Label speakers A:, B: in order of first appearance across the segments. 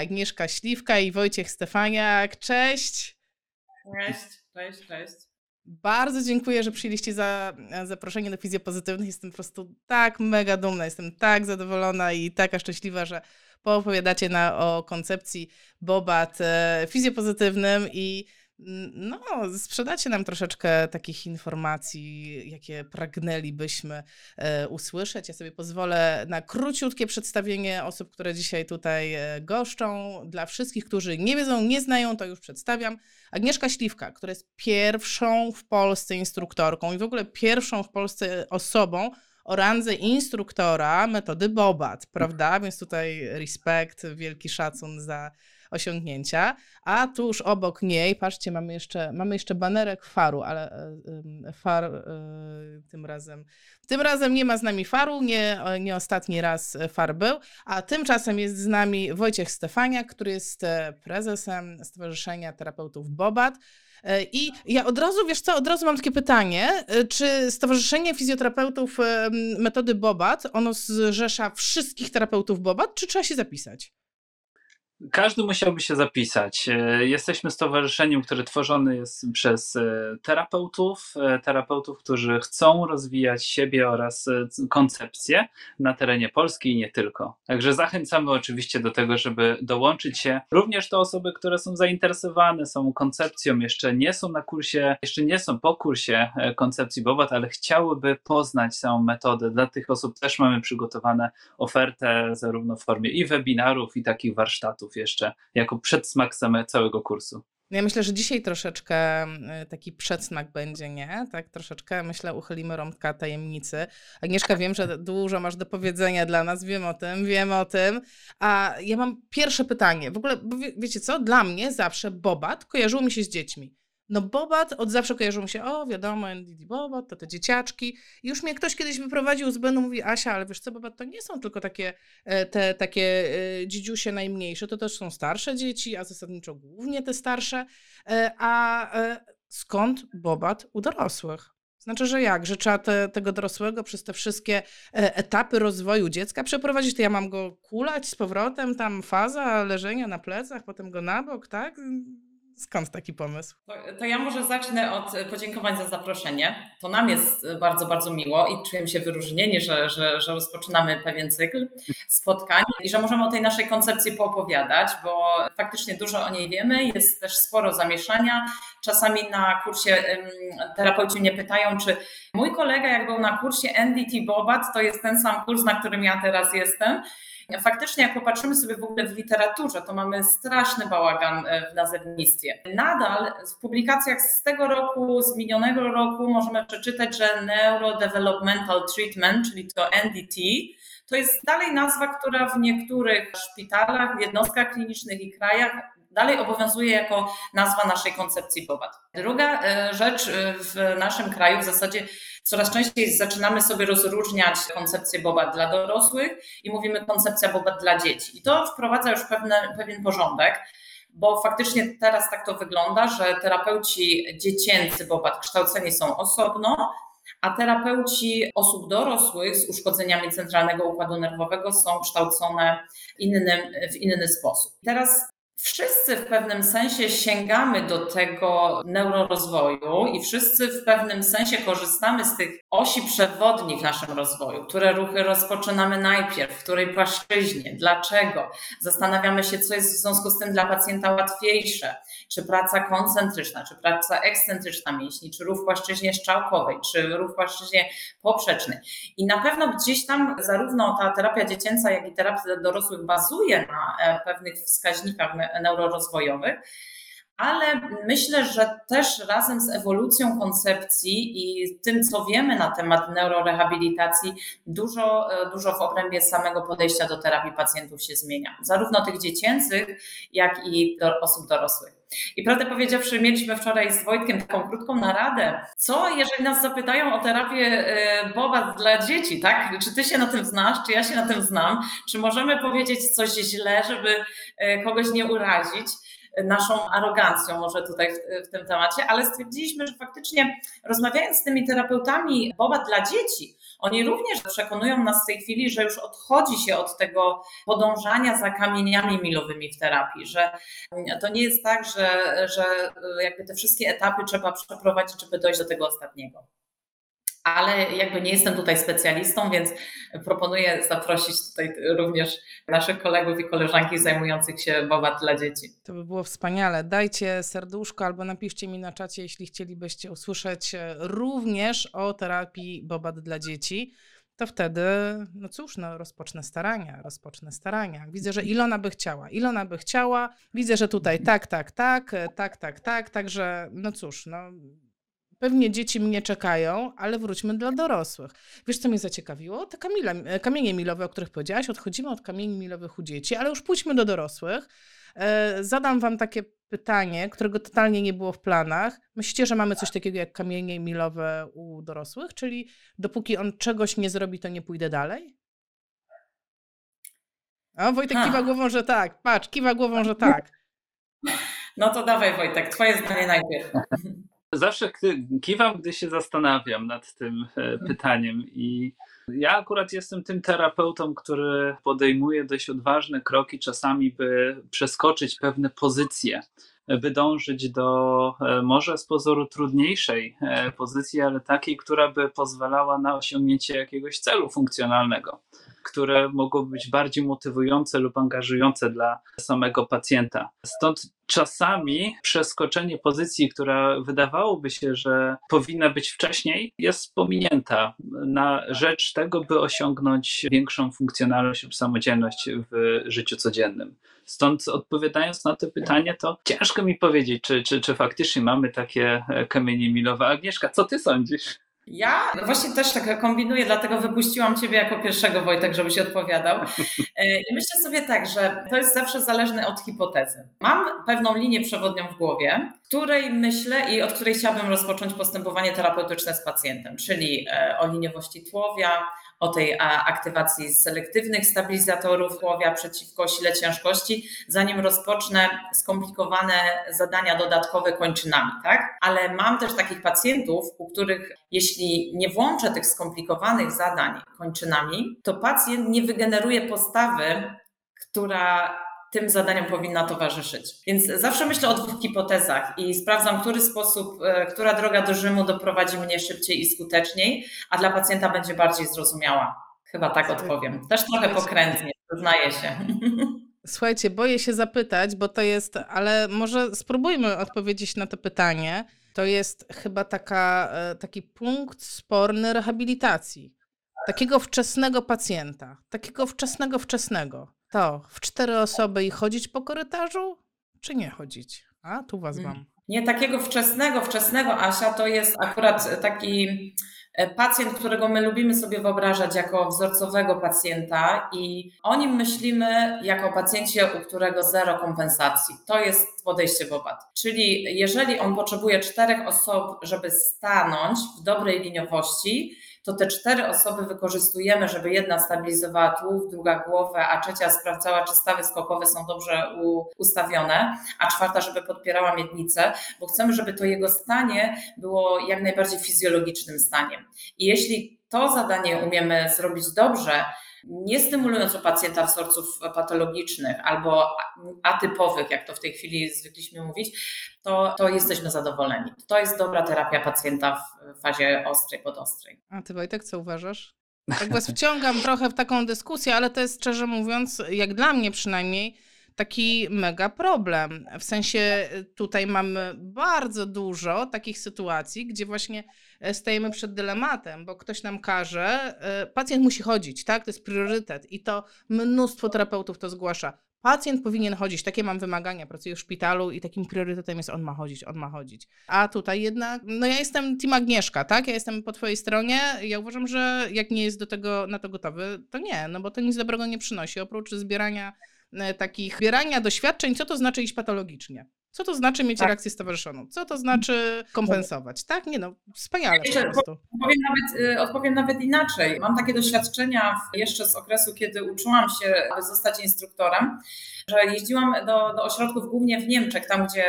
A: Agnieszka Śliwka i Wojciech Stefaniak. Cześć!
B: Cześć, cześć, cześć.
A: Bardzo dziękuję, że przyjęliście za zaproszenie do Fizjopozytywnych. Jestem po prostu tak mega dumna, jestem tak zadowolona i taka szczęśliwa, że poopowiadacie na, o koncepcji Bobat e, fizjopozytywnym i no, sprzedacie nam troszeczkę takich informacji, jakie pragnęlibyśmy e, usłyszeć. Ja sobie pozwolę na króciutkie przedstawienie osób, które dzisiaj tutaj e, goszczą. Dla wszystkich, którzy nie wiedzą, nie znają, to już przedstawiam. Agnieszka Śliwka, która jest pierwszą w Polsce instruktorką i w ogóle pierwszą w Polsce osobą o randze instruktora metody Bobat, prawda? Więc tutaj respekt, wielki szacun za osiągnięcia. A tuż obok niej, patrzcie, mamy jeszcze, mamy jeszcze banerek faru, ale e, far e, tym razem. Tym razem nie ma z nami faru, nie, nie ostatni raz far był, a tymczasem jest z nami Wojciech Stefaniak, który jest e, prezesem Stowarzyszenia Terapeutów Bobat. I ja od razu, wiesz co, od razu mam takie pytanie, czy Stowarzyszenie Fizjoterapeutów Metody Bobat, ono zrzesza wszystkich terapeutów Bobat, czy trzeba się zapisać?
C: Każdy musiałby się zapisać. E, jesteśmy stowarzyszeniem, które tworzone jest przez e, terapeutów, e, terapeutów, którzy chcą rozwijać siebie oraz koncepcje na terenie Polski i nie tylko. Także zachęcamy oczywiście do tego, żeby dołączyć się. Również to osoby, które są zainteresowane są koncepcją, jeszcze nie są na kursie, jeszcze nie są po kursie koncepcji Bobat, ale chciałyby poznać samą metodę. Dla tych osób też mamy przygotowane ofertę zarówno w formie i webinarów, i takich warsztatów jeszcze jako przedsmak całego kursu.
A: Ja myślę, że dzisiaj troszeczkę y, taki przedsmak będzie, nie? Tak troszeczkę, myślę, uchylimy rąbka tajemnicy. Agnieszka, wiem, że dużo masz do powiedzenia dla nas, wiem o tym, wiem o tym. A ja mam pierwsze pytanie. W ogóle, wiecie co? Dla mnie zawsze Bobat kojarzyło mi się z dziećmi. No Bobat od zawsze kojarzył mi się, o wiadomo, NDD Bobat, to te dzieciaczki. I już mnie ktoś kiedyś wyprowadził z Benu, mówi, Asia, ale wiesz co, Bobat to nie są tylko takie, e, te takie e, dzidziusie najmniejsze, to też są starsze dzieci, a zasadniczo głównie te starsze. E, a skąd Bobat u dorosłych? Znaczy, że jak? Że trzeba te, tego dorosłego przez te wszystkie etapy rozwoju dziecka przeprowadzić, to ja mam go kulać z powrotem, tam faza leżenia na plecach, potem go na bok, tak? Skąd taki pomysł?
B: To, to, ja może zacznę od podziękowań za zaproszenie. To nam jest bardzo, bardzo miło i czujemy się wyróżnieni, że, że, że rozpoczynamy pewien cykl spotkań i że możemy o tej naszej koncepcji poopowiadać, bo faktycznie dużo o niej wiemy, jest też sporo zamieszania. Czasami na kursie terapeuci mnie pytają, czy mój kolega, jak był na kursie NDT Bobat, to jest ten sam kurs, na którym ja teraz jestem. Faktycznie, jak popatrzymy sobie w ogóle w literaturze, to mamy straszny bałagan e, w nazewnictwie. Nadal w publikacjach z tego roku, z minionego roku możemy przeczytać, że Neurodevelopmental Treatment, czyli to NDT, to jest dalej nazwa, która w niektórych szpitalach, jednostkach klinicznych i krajach dalej obowiązuje jako nazwa naszej koncepcji POWAD. Druga e, rzecz e, w naszym kraju w zasadzie coraz częściej zaczynamy sobie rozróżniać koncepcję BOBA dla dorosłych i mówimy koncepcja BOBA dla dzieci. I to wprowadza już pewne, pewien porządek bo faktycznie teraz tak to wygląda, że terapeuci dziecięcy BOBAT kształceni są osobno, a terapeuci osób dorosłych z uszkodzeniami centralnego układu nerwowego są kształcone innym, w inny sposób. Teraz Wszyscy w pewnym sensie sięgamy do tego neurorozwoju i wszyscy w pewnym sensie korzystamy z tych osi przewodnich w naszym rozwoju, które ruchy rozpoczynamy najpierw, w której płaszczyźnie, dlaczego. Zastanawiamy się, co jest w związku z tym dla pacjenta łatwiejsze, czy praca koncentryczna, czy praca ekscentryczna mięśni, czy ruch w płaszczyźnie szczałkowej, czy ruch w płaszczyźnie poprzecznej. I na pewno gdzieś tam zarówno ta terapia dziecięca, jak i terapia dorosłych bazuje na e, pewnych wskaźnikach neurorozwojowych, ale myślę, że też razem z ewolucją koncepcji i tym, co wiemy na temat neurorehabilitacji, dużo, dużo w obrębie samego podejścia do terapii pacjentów się zmienia, zarówno tych dziecięcych, jak i do osób dorosłych. I prawdę powiedziawszy, mieliśmy wczoraj z Wojtkiem taką krótką naradę. Co, jeżeli nas zapytają o terapię e, Boba dla dzieci, tak? Czy ty się na tym znasz, czy ja się na tym znam? Czy możemy powiedzieć coś źle, żeby e, kogoś nie urazić? naszą arogancją może tutaj w, w tym temacie, ale stwierdziliśmy, że faktycznie rozmawiając z tymi terapeutami Boba dla dzieci, oni również przekonują nas w tej chwili, że już odchodzi się od tego podążania za kamieniami milowymi w terapii, że to nie jest tak, że, że jakby te wszystkie etapy trzeba przeprowadzić, żeby dojść do tego ostatniego ale jakby nie jestem tutaj specjalistą, więc proponuję zaprosić tutaj również naszych kolegów i koleżanki zajmujących się Boba dla dzieci.
A: To by było wspaniale. Dajcie serduszko albo napiszcie mi na czacie, jeśli chcielibyście usłyszeć również o terapii Bobat dla dzieci to wtedy, no cóż, no rozpocznę starania, rozpocznę starania. Widzę, że Ilona by chciała, Ilona by chciała, widzę, że tutaj tak, tak, tak, tak, tak, tak, także no cóż, no Pewnie dzieci mnie czekają, ale wróćmy dla dorosłych. Wiesz, co mnie zaciekawiło? Te kamile, kamienie milowe, o których powiedziałaś. Odchodzimy od kamieni milowych u dzieci, ale już pójdźmy do dorosłych. E, zadam wam takie pytanie, którego totalnie nie było w planach. Myślicie, że mamy coś takiego jak kamienie milowe u dorosłych? Czyli dopóki on czegoś nie zrobi, to nie pójdę dalej? A Wojtek ha. kiwa głową, że tak. Patrz, kiwa głową, że tak.
B: No to dawaj Wojtek, twoje zdanie najpierw.
C: Zawsze kiwam, gdy się zastanawiam nad tym e, pytaniem i ja akurat jestem tym terapeutą, który podejmuje dość odważne kroki czasami, by przeskoczyć pewne pozycje, by dążyć do e, może z pozoru trudniejszej e, pozycji, ale takiej, która by pozwalała na osiągnięcie jakiegoś celu funkcjonalnego które mogą być bardziej motywujące lub angażujące dla samego pacjenta. Stąd czasami przeskoczenie pozycji, która wydawałoby się, że powinna być wcześniej, jest pominięta na rzecz tego, by osiągnąć większą funkcjonalność lub samodzielność w życiu codziennym. Stąd odpowiadając na to pytanie, to ciężko mi powiedzieć, czy, czy, czy faktycznie mamy takie kamienie milowe. Agnieszka, co ty sądzisz?
B: Ja właśnie też tak kombinuję, dlatego wypuściłam Ciebie jako pierwszego, Wojtek, żebyś odpowiadał. E, I myślę sobie tak, że to jest zawsze zależne od hipotezy. Mam pewną linię przewodnią w głowie, której myślę i od której chciałabym rozpocząć postępowanie terapeutyczne z pacjentem, czyli e, o liniowości tłowia, o tej aktywacji selektywnych stabilizatorów tłowia przeciwko sile ciężkości, zanim rozpocznę skomplikowane zadania dodatkowe kończynami, tak? Ale mam też takich pacjentów, u których jeśli nie włączę tych skomplikowanych zadań kończynami, to pacjent nie wygeneruje postawy, która tym zadaniom powinna towarzyszyć. Więc zawsze myślę o dwóch hipotezach i sprawdzam, który sposób, e, która droga do Rzymu doprowadzi mnie szybciej i skuteczniej, a dla pacjenta będzie bardziej zrozumiała. Chyba tak odpowiem. Też trochę pokrętnie, przyznaję się.
A: Słuchajcie, boję się zapytać, bo to jest, ale może spróbujmy odpowiedzieć na to pytanie. To jest chyba taka, e, taki punkt sporny rehabilitacji. Takiego wczesnego pacjenta, takiego wczesnego, wczesnego. To w cztery osoby i chodzić po korytarzu, czy nie chodzić? A tu was mm. mam.
B: Nie takiego wczesnego, wczesnego, Asia, to jest akurat taki e, pacjent, którego my lubimy sobie wyobrażać jako wzorcowego pacjenta i o nim myślimy jako pacjencie, u którego zero kompensacji. To jest podejście WOBAT. Czyli jeżeli on potrzebuje czterech osób, żeby stanąć w dobrej liniowości, to te cztery osoby wykorzystujemy, żeby jedna stabilizowała tułów, druga głowę, a trzecia sprawdzała, czy stawy skokowe są dobrze ustawione, a czwarta, żeby podpierała miednicę, bo chcemy, żeby to jego stanie było jak najbardziej fizjologicznym staniem. I jeśli to zadanie umiemy zrobić dobrze, nie stymulując u pacjenta wzorców patologicznych albo atypowych, jak to w tej chwili zwykliśmy mówić, to, to jesteśmy zadowoleni. To jest dobra terapia pacjenta w fazie ostrej, podostrej.
A: A ty Wojtek, co uważasz? Tak was wciągam trochę w taką dyskusję, ale to jest szczerze mówiąc, jak dla mnie przynajmniej, taki mega problem. W sensie tutaj mamy bardzo dużo takich sytuacji, gdzie właśnie e, stajemy przed dylematem, bo ktoś nam każe, e, pacjent musi chodzić, tak? To jest priorytet i to mnóstwo terapeutów to zgłasza. Pacjent powinien chodzić, takie mam wymagania, pracuję w szpitalu i takim priorytetem jest on ma chodzić, on ma chodzić. A tutaj jednak, no ja jestem Team Agnieszka, tak? Ja jestem po twojej stronie. Ja uważam, że jak nie jest do tego, na to gotowy, to nie, no bo to nic dobrego nie przynosi, oprócz zbierania takich zbierania doświadczeń, co to znaczy iść patologicznie. Co to znaczy mieć
B: Tak.
A: reakcję stowarzyszoną? Co to znaczy kompensować? Tak? Nie no, wspaniale po prostu.
B: Odpowiem nawet, y, odpowiem nawet inaczej. Mam takie doświadczenia jeszcze z okresu, kiedy uczyłam się, aby zostać instruktorem, że jeździłam do, do ośrodków głównie w Niemczech, tam gdzie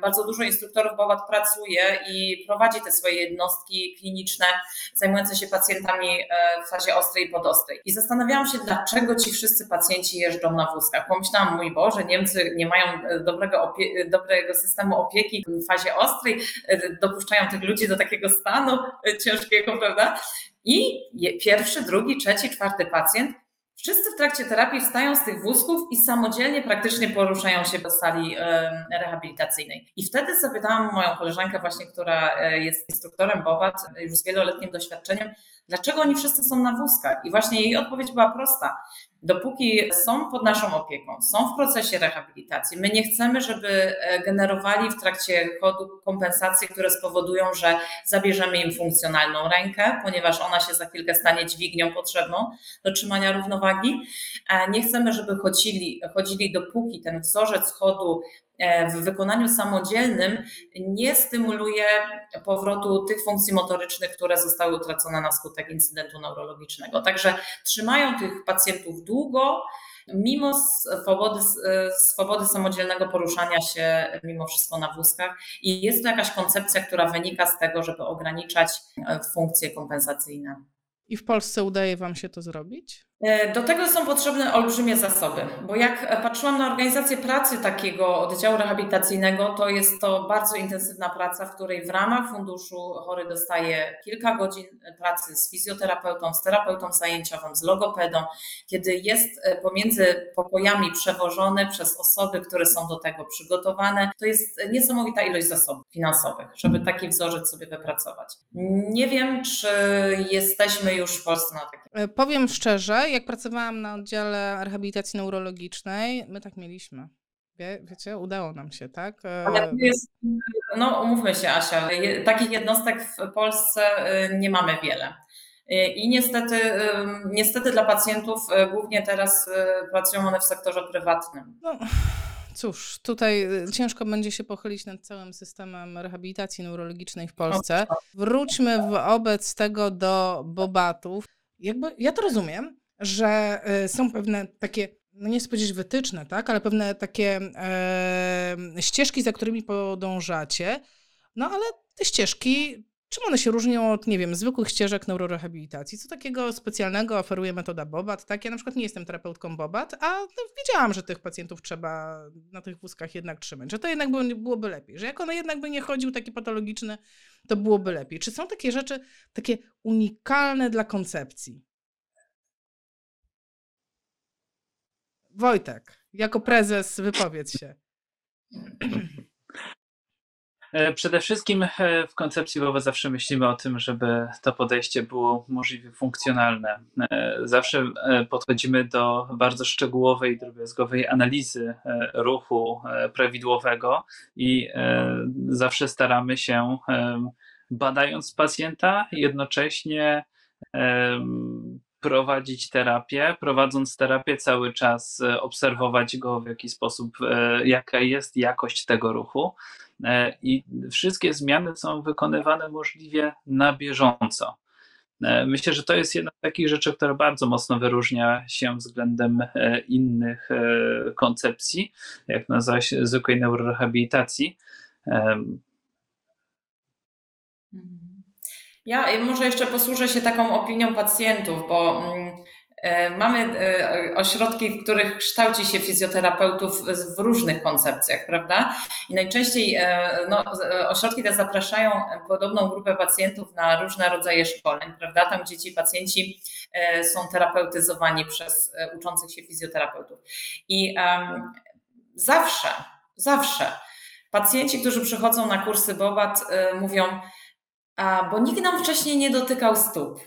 B: bardzo dużo instruktorów BOWAT pracuje i prowadzi te swoje jednostki kliniczne zajmujące się pacjentami e, w fazie ostrej i podostrej. I zastanawiałam się, dlaczego ci wszyscy pacjenci jeżdżą na wózkach. Pomyślałam, mój Boże, Niemcy nie mają e, dobrego, opie- dobrego systemu opieki w fazie ostrej, e, dopuszczają tych ludzi do takiego stanu e, ciężkiego, prawda? I pierwszy, drugi, trzeci, czwarty pacjent Wszyscy w trakcie terapii wstają z tych wózków i samodzielnie praktycznie poruszają się do sali em, rehabilitacyjnej. I wtedy zapytałam moją koleżankę właśnie, która e, jest instruktorem BOBAT, e, już z wieloletnim doświadczeniem, dlaczego oni wszyscy są na wózkach? I właśnie jej odpowiedź była prosta. Dopóki są pod naszą opieką, są w procesie rehabilitacji, my nie chcemy, żeby e, generowali w trakcie chodu kompensacje, które spowodują, że zabierzemy im funkcjonalną rękę, ponieważ ona się za chwilkę stanie dźwignią potrzebną do trzymania równowagi. E, Nie chcemy, żeby chodzili, chodzili dopóki ten wzorzec chodu w wykonaniu samodzielnym nie stymuluje powrotu tych funkcji motorycznych, które zostały utracone na skutek incydentu neurologicznego. Także trzymają tych pacjentów długo, mimo swobody, swobody samodzielnego poruszania się mimo wszystko na wózkach i jest to jakaś koncepcja, która wynika z tego, żeby ograniczać e, funkcje kompensacyjne.
A: I w Polsce udaje Wam się to zrobić?
B: E, Do tego są potrzebne olbrzymie zasoby, bo jak patrzyłam na organizację pracy takiego oddziału rehabilitacyjnego, to jest to bardzo intensywna praca, w której w ramach funduszu chory dostaje kilka godzin pracy z fizjoterapeutą, z terapeutą zajęciowym, z logopedą, kiedy jest e, pomiędzy pokojami przewożone przez osoby, które są do tego przygotowane. To jest niesamowita ilość zasobów finansowych, żeby taki wzorzec sobie wypracować. Nie wiem, czy jesteśmy już w Polsce na takim
A: E, Powiem szczerze, jak pracowałam na oddziale rehabilitacji neurologicznej, my tak mieliśmy. Wie, wiecie, udało nam się, tak? E,
B: Ale jest, no umówmy się, Asia, takich jednostek w Polsce y, nie mamy wiele. Y, I niestety, niestety dla pacjentów y, głównie teraz pracują one w sektorze prywatnym.
A: No, cóż, tutaj ciężko będzie się pochylić nad całym systemem rehabilitacji neurologicznej w Polsce. Wróćmy wobec tego do bobatów. Jakby, ja to rozumiem, że y, są pewne takie, no nie chcę powiedzieć wytyczne, tak, ale pewne takie e, ścieżki, za którymi podążacie. No ale te ścieżki, czym one się różnią od, nie wiem, zwykłych ścieżek neurorehabilitacji? Co takiego specjalnego oferuje metoda Bobat? Tak, ja na przykład nie jestem terapeutką Bobat, a no, wiedziałam, że tych pacjentów trzeba na tych wózkach jednak trzymać, że to jednak by, byłoby lepiej, że jak on jednak by nie chodził taki patologiczny, to byłoby lepiej. Czy są takie rzeczy takie unikalne dla koncepcji? Wojtek, jako prezes wypowiedz się.
C: E, Przede wszystkim e, w koncepcji WOWA zawsze myślimy o tym, żeby to podejście było możliwie funkcjonalne. E, Zawsze podchodzimy do bardzo szczegółowej, drobiazgowej analizy ruchu prawidłowego i zawsze staramy się, badając pacjenta, jednocześnie prowadzić terapię, prowadząc terapię cały czas e, obserwować go w jaki sposób, e, jaka jest jakość tego ruchu. E, I wszystkie zmiany są wykonywane możliwie na bieżąco. Myślę, że to jest jedna z takich rzeczy, która bardzo mocno wyróżnia się względem innych koncepcji, jak na zaś zwykłej neurorehabilitacji. Em,
B: Ja może jeszcze posłużę się taką opinią pacjentów, bo mm, e, mamy e, ośrodki, w których kształci się fizjoterapeutów w różnych koncepcjach, prawda? I najczęściej e, no, ośrodki te zapraszają podobną grupę pacjentów na różne rodzaje szkoleń, prawda? Tam, gdzie ci pacjenci są terapeutyzowani przez uczących się fizjoterapeutów. I em, zawsze, zawsze pacjenci, którzy przychodzą na kursy BOBAT, mówią, bo nikt nam wcześniej nie dotykał stóp.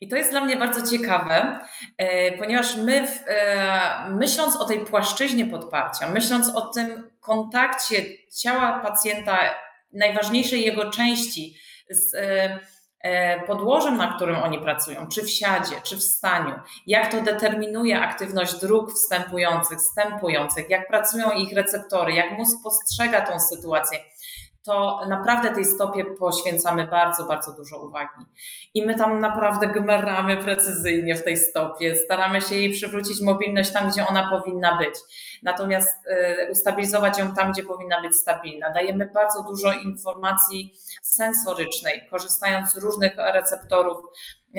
B: I to jest dla mnie bardzo ciekawe, e, ponieważ my, e, myśląc o tej płaszczyźnie podparcia, myśląc o tym kontakcie ciała pacjenta, najważniejszej jego części z, e, podłożem, na którym oni pracują, czy w siadzie, czy w staniu, jak to determinuje aktywność dróg wstępujących, wstępujących, jak pracują ich receptory, jak mózg postrzega tą sytuację to naprawdę tej stopie poświęcamy bardzo, bardzo dużo uwagi. I my tam naprawdę gmeramy precyzyjnie w tej stopie, staramy się jej przywrócić mobilność tam, gdzie ona powinna być. Natomiast y, ustabilizować ją tam, gdzie powinna być stabilna. Dajemy bardzo dużo informacji sensorycznej, korzystając z różnych receptorów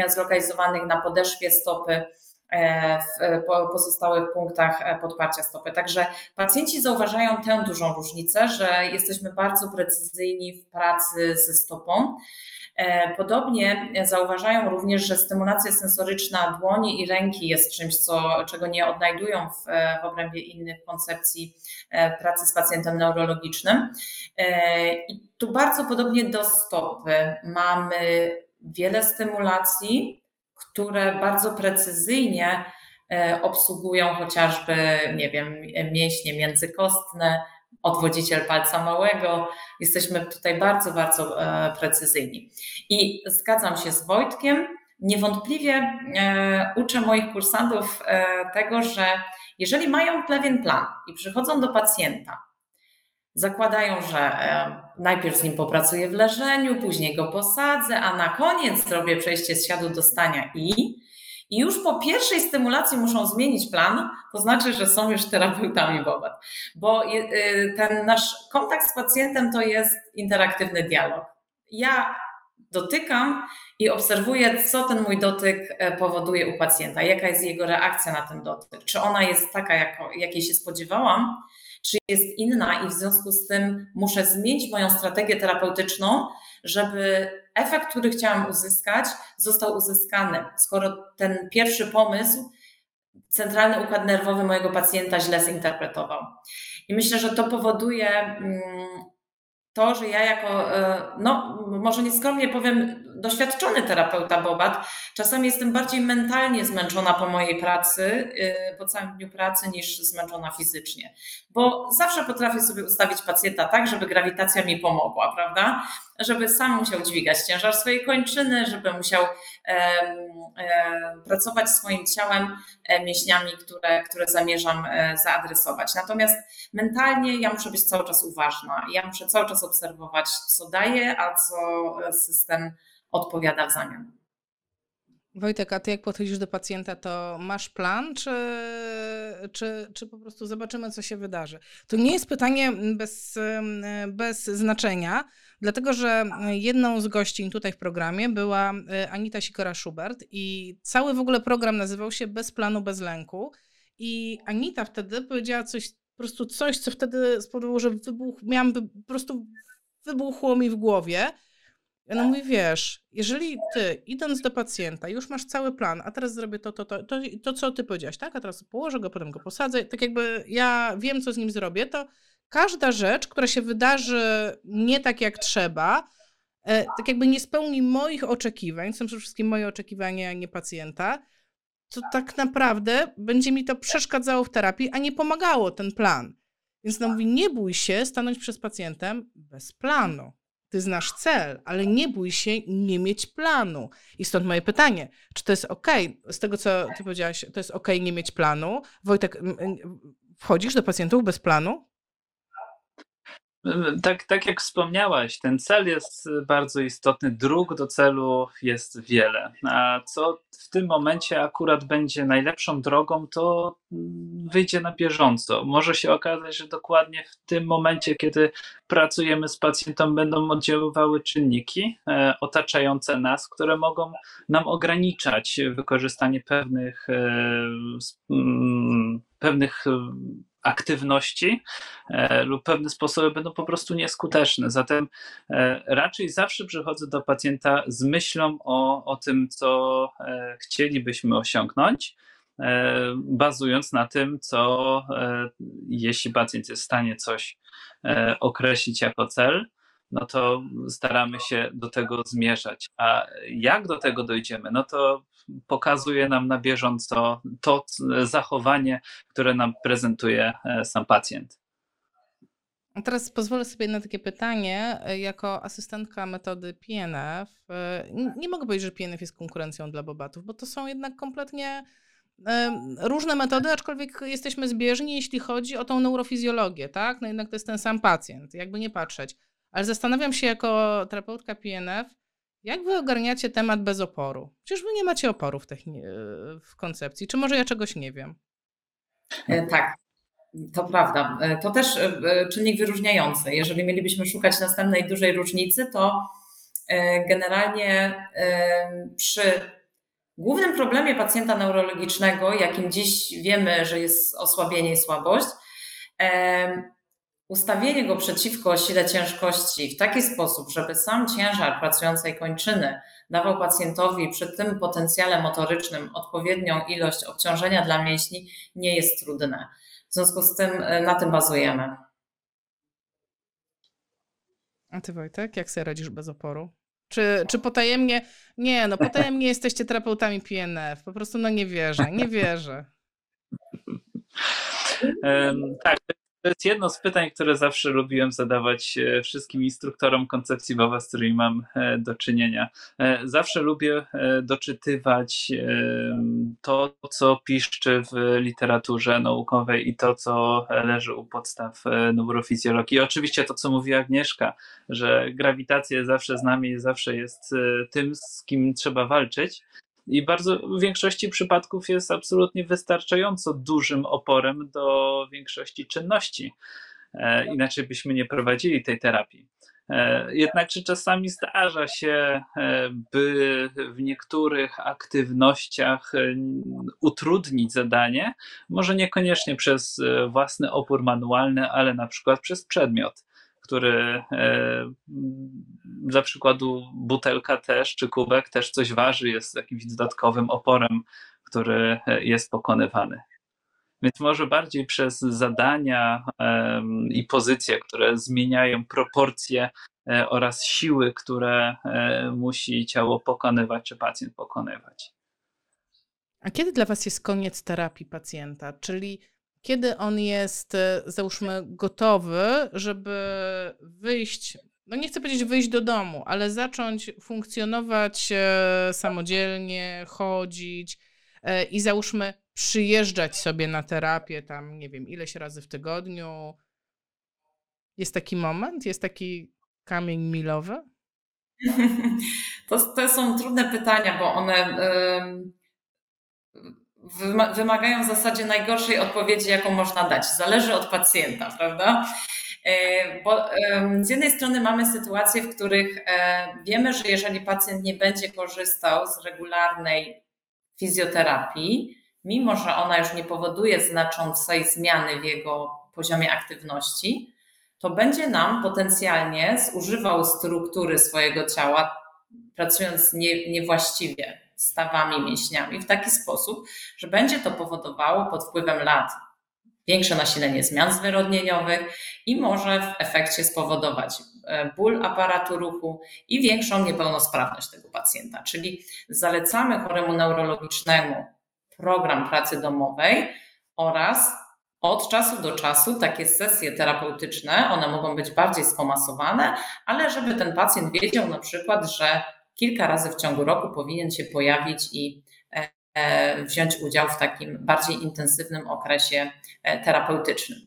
B: zlokalizowanych na podeszwie stopy w pozostałych punktach e, podparcia stopy. Także pacjenci zauważają tę dużą różnicę, że jesteśmy bardzo precyzyjni w pracy ze stopą. E, podobnie zauważają również, że stymulacja sensoryczna dłoni i ręki jest czymś, co, czego nie odnajdują w, w obrębie innych koncepcji pracy z pacjentem neurologicznym. I tu bardzo podobnie do stopy mamy wiele stymulacji, które bardzo precyzyjnie e, obsługują chociażby, nie wiem, mięśnie międzykostne, odwodziciel palca małego. Jesteśmy tutaj bardzo, bardzo e, precyzyjni. I zgadzam się z Wojtkiem. Niewątpliwie e, uczę moich kursantów tego, że jeżeli mają pewien plan i przychodzą do pacjenta Zakładają, że najpierw z nim popracuję w leżeniu, później go posadzę, a na koniec zrobię przejście z siadu do stania i. I już po pierwszej stymulacji muszą zmienić plan, to znaczy, że są już terapeutami Bobat. Bo e, ten nasz kontakt z pacjentem to jest interaktywny dialog. Ja dotykam i obserwuję, co ten mój dotyk e, powoduje u pacjenta, jaka jest jego reakcja na ten dotyk. Czy ona jest taka, jakiej się spodziewałam, czy jest inna i w związku z tym muszę zmienić moją strategię terapeutyczną, żeby efekt, który chciałam uzyskać, został uzyskany. Skoro ten pierwszy pomysł centralny układ nerwowy mojego pacjenta źle zinterpretował. I myślę, że to powoduje mm, to, że ja jako, e, no może nieskromnie powiem, doświadczony terapeuta Bobat, czasami jestem bardziej mentalnie zmęczona po mojej pracy, e, po całym dniu pracy, niż zmęczona fizycznie. Bo zawsze potrafię sobie ustawić pacjenta tak, żeby grawitacja mi pomogła, prawda? Żeby sam musiał dźwigać ciężar swojej kończyny, żeby musiał pracować swoim ciałem, e, mięśniami, które, które zamierzam zaadresować. Natomiast mentalnie ja muszę być cały czas uważna. Ja muszę cały czas obserwować, co daje, a co system odpowiada w zamian.
A: Wojtek, a ty jak podchodzisz do pacjenta, to masz plan, czy, czy, czy po prostu zobaczymy, co się wydarzy? To nie jest pytanie bez, bez znaczenia, dlatego że jedną z gościń tutaj w programie była Anita Sikora-Schubert i cały w ogóle program nazywał się Bez planu, bez lęku. I Anita wtedy powiedziała coś, po prostu coś, co wtedy spowodowało, że wybuch, miałam po prostu wybuchło mi w głowie. I ona mówi, wiesz, jeżeli ty idąc do pacjenta, już masz cały plan, a teraz zrobię to, to, to, to, to co ty powiedziałaś, tak? A teraz położę go, potem go posadzę, tak jakby ja wiem, co z nim zrobię, to każda rzecz, która się wydarzy nie tak, jak trzeba, e, tak jakby nie spełni moich oczekiwań, są przede wszystkim moje oczekiwania, a nie pacjenta, to tak naprawdę będzie mi to przeszkadzało w terapii, a nie pomagało ten plan. Więc no mówi, nie bój się stanąć przed pacjentem bez planu. Ty znasz cel, ale nie bój się nie mieć planu. I stąd moje pytanie, czy to jest ok? Z tego, co ty powiedziałaś, to jest ok nie mieć planu. Wojtek, wchodzisz do pacjentów bez planu?
C: Tak, tak jak wspomniałaś, ten cel jest bardzo istotny, dróg do celu jest wiele. A co w tym momencie akurat będzie najlepszą drogą, to wyjdzie na bieżąco. Może się okazać, że dokładnie w tym momencie, kiedy pracujemy z pacjentem, będą oddziaływały czynniki e, otaczające nas, które mogą nam ograniczać wykorzystanie pewnych, e, pewnych aktywności e, lub pewne sposoby będą po prostu nieskuteczne. Zatem e, raczej zawsze przychodzę do pacjenta z myślą o, o tym, co e, chcielibyśmy osiągnąć, bazując na tym, co jeśli pacjent jest w stanie coś określić jako cel, no to staramy się do tego zmierzać. A jak do tego dojdziemy? No to pokazuje nam na bieżąco to zachowanie, które nam prezentuje e, sam pacjent.
A: Teraz pozwolę sobie na takie pytanie. Jako asystentka metody PNF, nie mogę powiedzieć, że PNF jest konkurencją dla bobatów, bo to są jednak kompletnie różne metody, aczkolwiek jesteśmy zbieżni, jeśli chodzi o tą neurofizjologię, tak? No jednak to jest ten sam pacjent, jakby nie patrzeć. Ale zastanawiam się jako terapeutka PNF, jak wy ogarniacie temat bez oporu? Przecież wy nie macie oporu w, w koncepcji. Czy może ja czegoś nie wiem?
B: E, tak, to prawda. E, to też e, czynnik wyróżniający. Jeżeli mielibyśmy szukać następnej dużej różnicy, to generalnie przy głównym problemie pacjenta neurologicznego, jakim dziś wiemy, że jest osłabienie i słabość, ustawienie go przeciwko sile ciężkości w taki sposób, żeby sam ciężar pracującej kończyny dawał pacjentowi przy tym potencjale motorycznym odpowiednią ilość obciążenia dla mięśni, nie jest trudne. W związku z tym e, na tym bazujemy.
A: A ty Wojtek, jak sobie radzisz bez oporu? Czy, czy potajemnie, nie no, potajemnie jesteście terapeutami PNF, po prostu no nie wierzę, nie wierzę.
C: Um, tak, to jest jedno z pytań, które zawsze lubiłem zadawać e, wszystkim instruktorom koncepcji WOWA, z którymi mam e, do czynienia. E, zawsze lubię doczytywać to, co piszczy w literaturze naukowej i to, co leży u podstaw neurofizjologii. I oczywiście to, co mówi Agnieszka, że grawitacja zawsze z nami, zawsze jest tym, z kim trzeba walczyć i bardzo w większości przypadków jest absolutnie wystarczająco dużym oporem do większości czynności. E, inaczej byśmy nie prowadzili tej terapii. E, jednak czy czasami zdarza się, e, by w niektórych aktywnościach utrudnić zadanie, może niekoniecznie przez własny opór manualny, ale na przykład przez przedmiot który e, dla przykładu butelka też, czy kubek też coś waży, jest jakimś dodatkowym oporem, który e, jest pokonywany. Więc może bardziej przez zadania i pozycje, które zmieniają proporcje e, oraz siły, które musi ciało pokonywać, czy pacjent pokonywać.
A: A kiedy dla Was jest koniec terapii pacjenta? Czyli kiedy on jest, e, załóżmy, gotowy, żeby wyjść, no nie chcę powiedzieć wyjść do domu, ale zacząć funkcjonować e, samodzielnie, chodzić e, i załóżmy przyjeżdżać sobie na terapię tam, nie wiem, ileś razy w tygodniu. Jest taki moment? Jest taki kamień milowy?
B: To, to są trudne pytania, bo one wymagają w zasadzie najgorszej odpowiedzi, jaką można dać. Zależy od pacjenta, prawda? E, bo z jednej strony mamy sytuacje, w których e, wiemy, że jeżeli pacjent nie będzie korzystał z regularnej fizjoterapii, mimo że ona już nie powoduje znaczącej zmiany w jego poziomie aktywności, to będzie nam potencjalnie zużywał struktury swojego ciała, pracując nie, niewłaściwie stawami mięśniami w taki sposób, że będzie to powodowało pod wpływem lat większe nasilenie zmian zwyrodnieniowych i może w efekcie spowodować e, ból aparatu ruchu i większą niepełnosprawność tego pacjenta. Czyli zalecamy choremu neurologicznemu program pracy domowej oraz od czasu do czasu takie sesje terapeutyczne, one mogą być bardziej skomasowane, ale żeby ten pacjent wiedział na przykład, że kilka razy w ciągu roku powinien się pojawić i e, e, wziąć udział w takim bardziej intensywnym okresie e, terapeutycznym.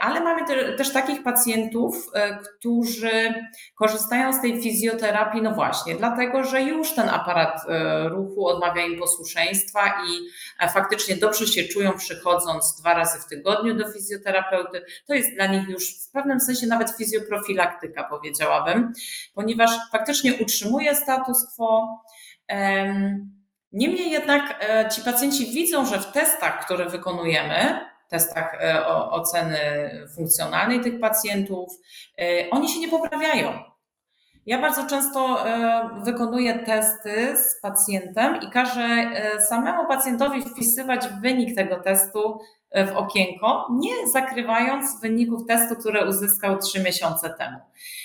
B: Ale mamy też takich pacjentów, którzy korzystają z tej fizjoterapii, no właśnie, dlatego, że już ten aparat ruchu odmawia im posłuszeństwa i faktycznie dobrze się czują przychodząc dwa razy w tygodniu do fizjoterapeuty. To jest dla nich już w pewnym sensie nawet fizjoprofilaktyka, powiedziałabym, ponieważ faktycznie utrzymuje status quo. Niemniej jednak e, ci pacjenci widzą, że w testach, które wykonujemy, testach e, oceny funkcjonalnej tych pacjentów, e, oni się nie poprawiają. Ja bardzo często wykonuję testy z pacjentem i każę samemu pacjentowi wpisywać wynik tego testu w okienko, nie zakrywając wyników testu, które uzyskał trzy miesiące temu.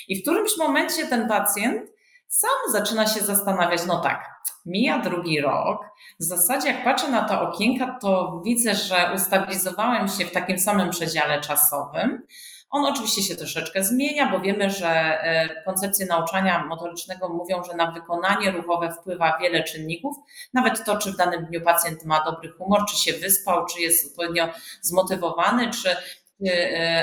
B: I w którymś momencie ten pacjent sam zaczyna się zastanawiać, no tak, mija drugi rok. W zasadzie, jak patrzę na te okienka, to widzę, że ustabilizowałem się w takim samym przedziale czasowym. On oczywiście się troszeczkę zmienia, bo wiemy, że e, koncepcje nauczania motorycznego mówią, że na wykonanie ruchowe wpływa wiele czynników, nawet to, czy w danym dniu pacjent ma dobry humor, czy się wyspał, czy jest odpowiednio zmotywowany, czy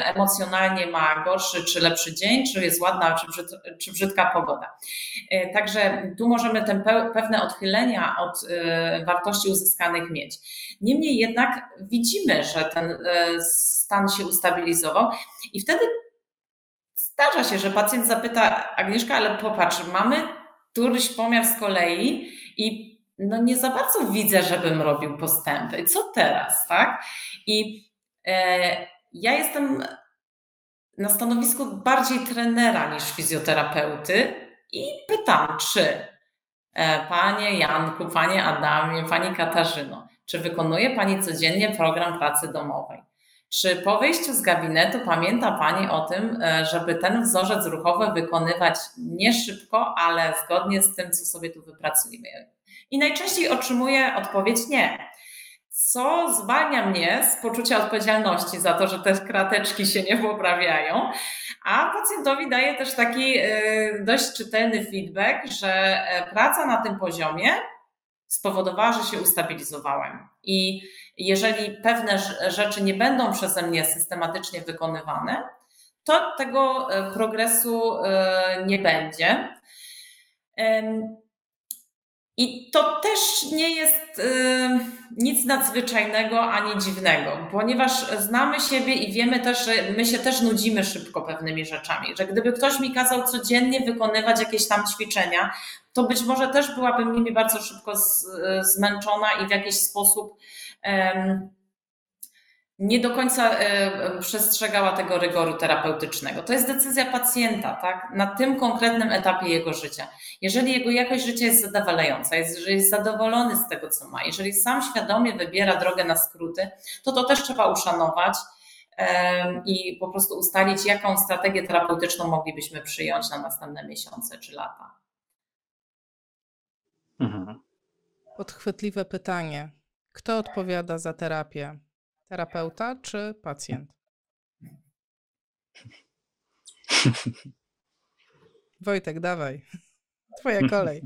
B: emocjonalnie ma gorszy czy lepszy dzień, czy jest ładna, czy, brzyd, czy brzydka pogoda. E, także tu możemy pewne odchylenia od wartości uzyskanych mieć. Niemniej jednak widzimy, że ten stan się ustabilizował i wtedy zdarza się, że pacjent zapyta Agnieszka, ale popatrz, mamy któryś pomiar z kolei i no nie za bardzo widzę, żebym robił postępy. Co teraz, tak? I e, ja jestem na stanowisku bardziej trenera niż fizjoterapeuty i pytam, czy e, Panie Janku, Panie Adamie, Pani Katarzyno, czy wykonuje Pani codziennie program pracy domowej? Czy po wyjściu z gabinetu pamięta Pani o tym, e, żeby ten wzorzec ruchowy wykonywać nie szybko, ale zgodnie z tym, co sobie tu wypracujemy? I najczęściej otrzymuję odpowiedź nie. Co zwalnia mnie z poczucia odpowiedzialności za to, że te krateczki się nie poprawiają, a pacjentowi daje też taki e, dość czytelny feedback, że e, praca na tym poziomie spowodowała, że się ustabilizowałem. I jeżeli pewne rzeczy nie będą przeze mnie systematycznie wykonywane, to tego e, progresu nie będzie. I to też nie jest y, nic nadzwyczajnego ani dziwnego, ponieważ znamy siebie i wiemy też, że my się też nudzimy szybko pewnymi rzeczami. Że gdyby ktoś mi kazał codziennie wykonywać jakieś tam ćwiczenia, to być może też byłabym nimi bardzo szybko z, zmęczona i w jakiś sposób nie do końca e, przestrzegała tego rygoru terapeutycznego. To jest decyzja pacjenta, tak? Na tym konkretnym etapie jego życia. Jeżeli jego jakość życia jest zadowalająca, jeżeli jest zadowolony z tego, co ma, jeżeli sam świadomie wybiera drogę na skróty, to to też trzeba uszanować i po prostu ustalić, jaką strategię terapeutyczną moglibyśmy przyjąć na następne miesiące czy lata.
A: Mhm. Podchwytliwe pytanie. Kto odpowiada za terapię? Terapeuta czy pacjent? Wojtek, dawaj. Twoja kolej.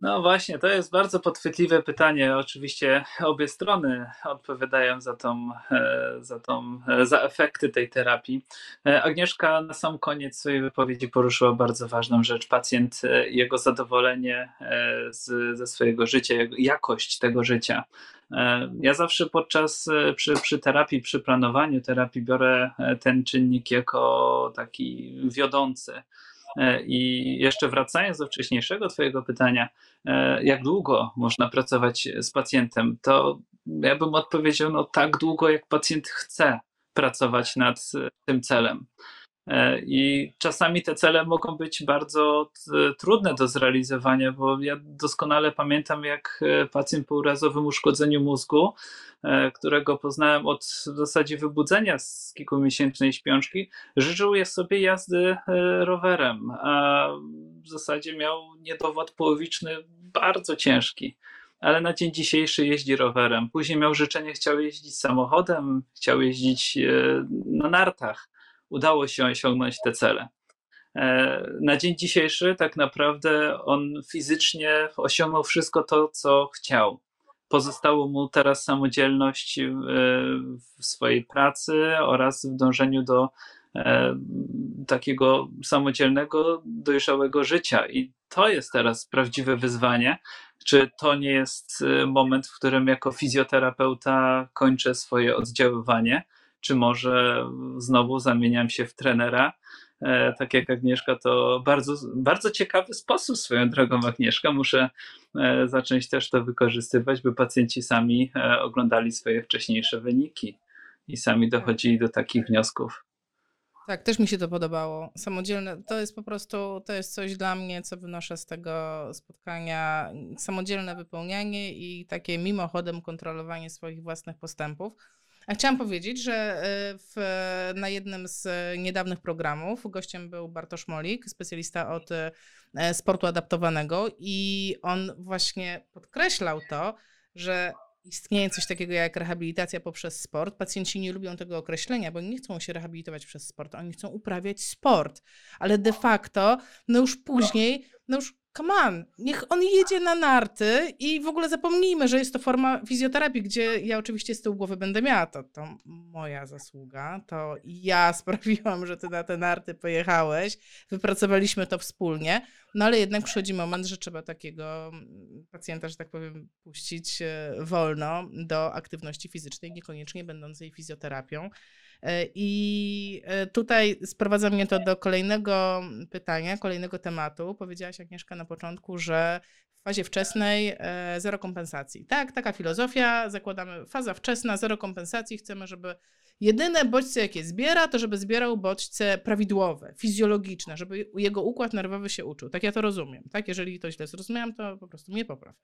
C: No właśnie, to jest bardzo podchwytliwe pytanie. Oczywiście obie strony odpowiadają za, tą, e, za, tą, e, za efekty tej terapii. E, Agnieszka na sam koniec swojej wypowiedzi poruszyła bardzo ważną rzecz. Pacjent, jego zadowolenie z, ze swojego życia, jakość tego życia. Ja zawsze podczas, przy, przy terapii, przy planowaniu terapii biorę ten czynnik jako taki wiodący. E, I jeszcze wracając do wcześniejszego Twojego pytania, e, jak długo można pracować z pacjentem, to ja bym odpowiedział, no tak długo, jak pacjent chce pracować nad tym celem. E, I czasami te cele mogą być bardzo trudne do zrealizowania, bo ja doskonale pamiętam, jak e, pacjent po urazowym uszkodzeniu mózgu, e, którego poznałem od w zasadzie wybudzenia z kilkumiesięcznej śpiączki, życzył sobie jazdy rowerem, a w zasadzie miał niedowład połowiczny bardzo ciężki ale na dzień dzisiejszy jeździ rowerem. Później miał życzenie, chciał jeździć samochodem, chciał jeździć na nartach udało się osiągnąć te cele. E, na dzień dzisiejszy tak naprawdę on fizycznie osiągnął wszystko to, co chciał. Pozostało mu teraz samodzielność e, w swojej pracy oraz w dążeniu do e, takiego samodzielnego, dojrzałego życia. I to jest teraz prawdziwe wyzwanie. Czy to nie jest moment, w którym jako fizjoterapeuta kończę swoje oddziaływanie? Czy może znowu zamieniam się w trenera. E, tak jak Agnieszka, to bardzo, bardzo ciekawy sposób swoją drogą Agnieszka. Muszę e, zacząć też to wykorzystywać, by pacjenci sami e, oglądali swoje wcześniejsze wyniki i sami dochodzili do takich wniosków.
A: Tak, też mi się to podobało. Samodzielne to jest po prostu, to jest coś dla mnie, co wynoszę z tego spotkania. Samodzielne wypełnianie i takie mimochodem kontrolowanie swoich własnych postępów. A chciałam powiedzieć, że e, w, na jednym z niedawnych programów gościem był Bartosz Molik, specjalista od e, sportu adaptowanego i on właśnie podkreślał to, że istnieje coś takiego jak rehabilitacja poprzez sport. Pacjenci nie lubią tego określenia, bo nie chcą się rehabilitować przez sport, oni chcą uprawiać sport, ale de facto, no już później, no już come on, niech on jedzie na narty i w ogóle zapomnijmy, że jest to forma fizjoterapii, gdzie ja oczywiście z tyłu głowy będę miała. To, to moja zasługa, to ja sprawiłam, że ty na te narty pojechałeś, wypracowaliśmy to wspólnie, no ale jednak przychodzi moment, że trzeba takiego mm, pacjenta, że tak powiem, puścić e, wolno do aktywności fizycznej, niekoniecznie będącej fizjoterapią. E, I e, tutaj sprowadza mnie to do kolejnego pytania, kolejnego tematu. Powiedziałaś, Agnieszka, na początku, że w fazie wczesnej e, zero kompensacji. Tak, taka filozofia. Zakładamy faza wczesna, zero kompensacji. Chcemy, żeby jedyne bodźce, jakie zbiera, to żeby zbierał bodźce prawidłowe, fizjologiczne, żeby jego układ nerwowy się uczył. Tak ja to rozumiem. Tak, jeżeli to źle zrozumiałam, to po prostu mnie popraw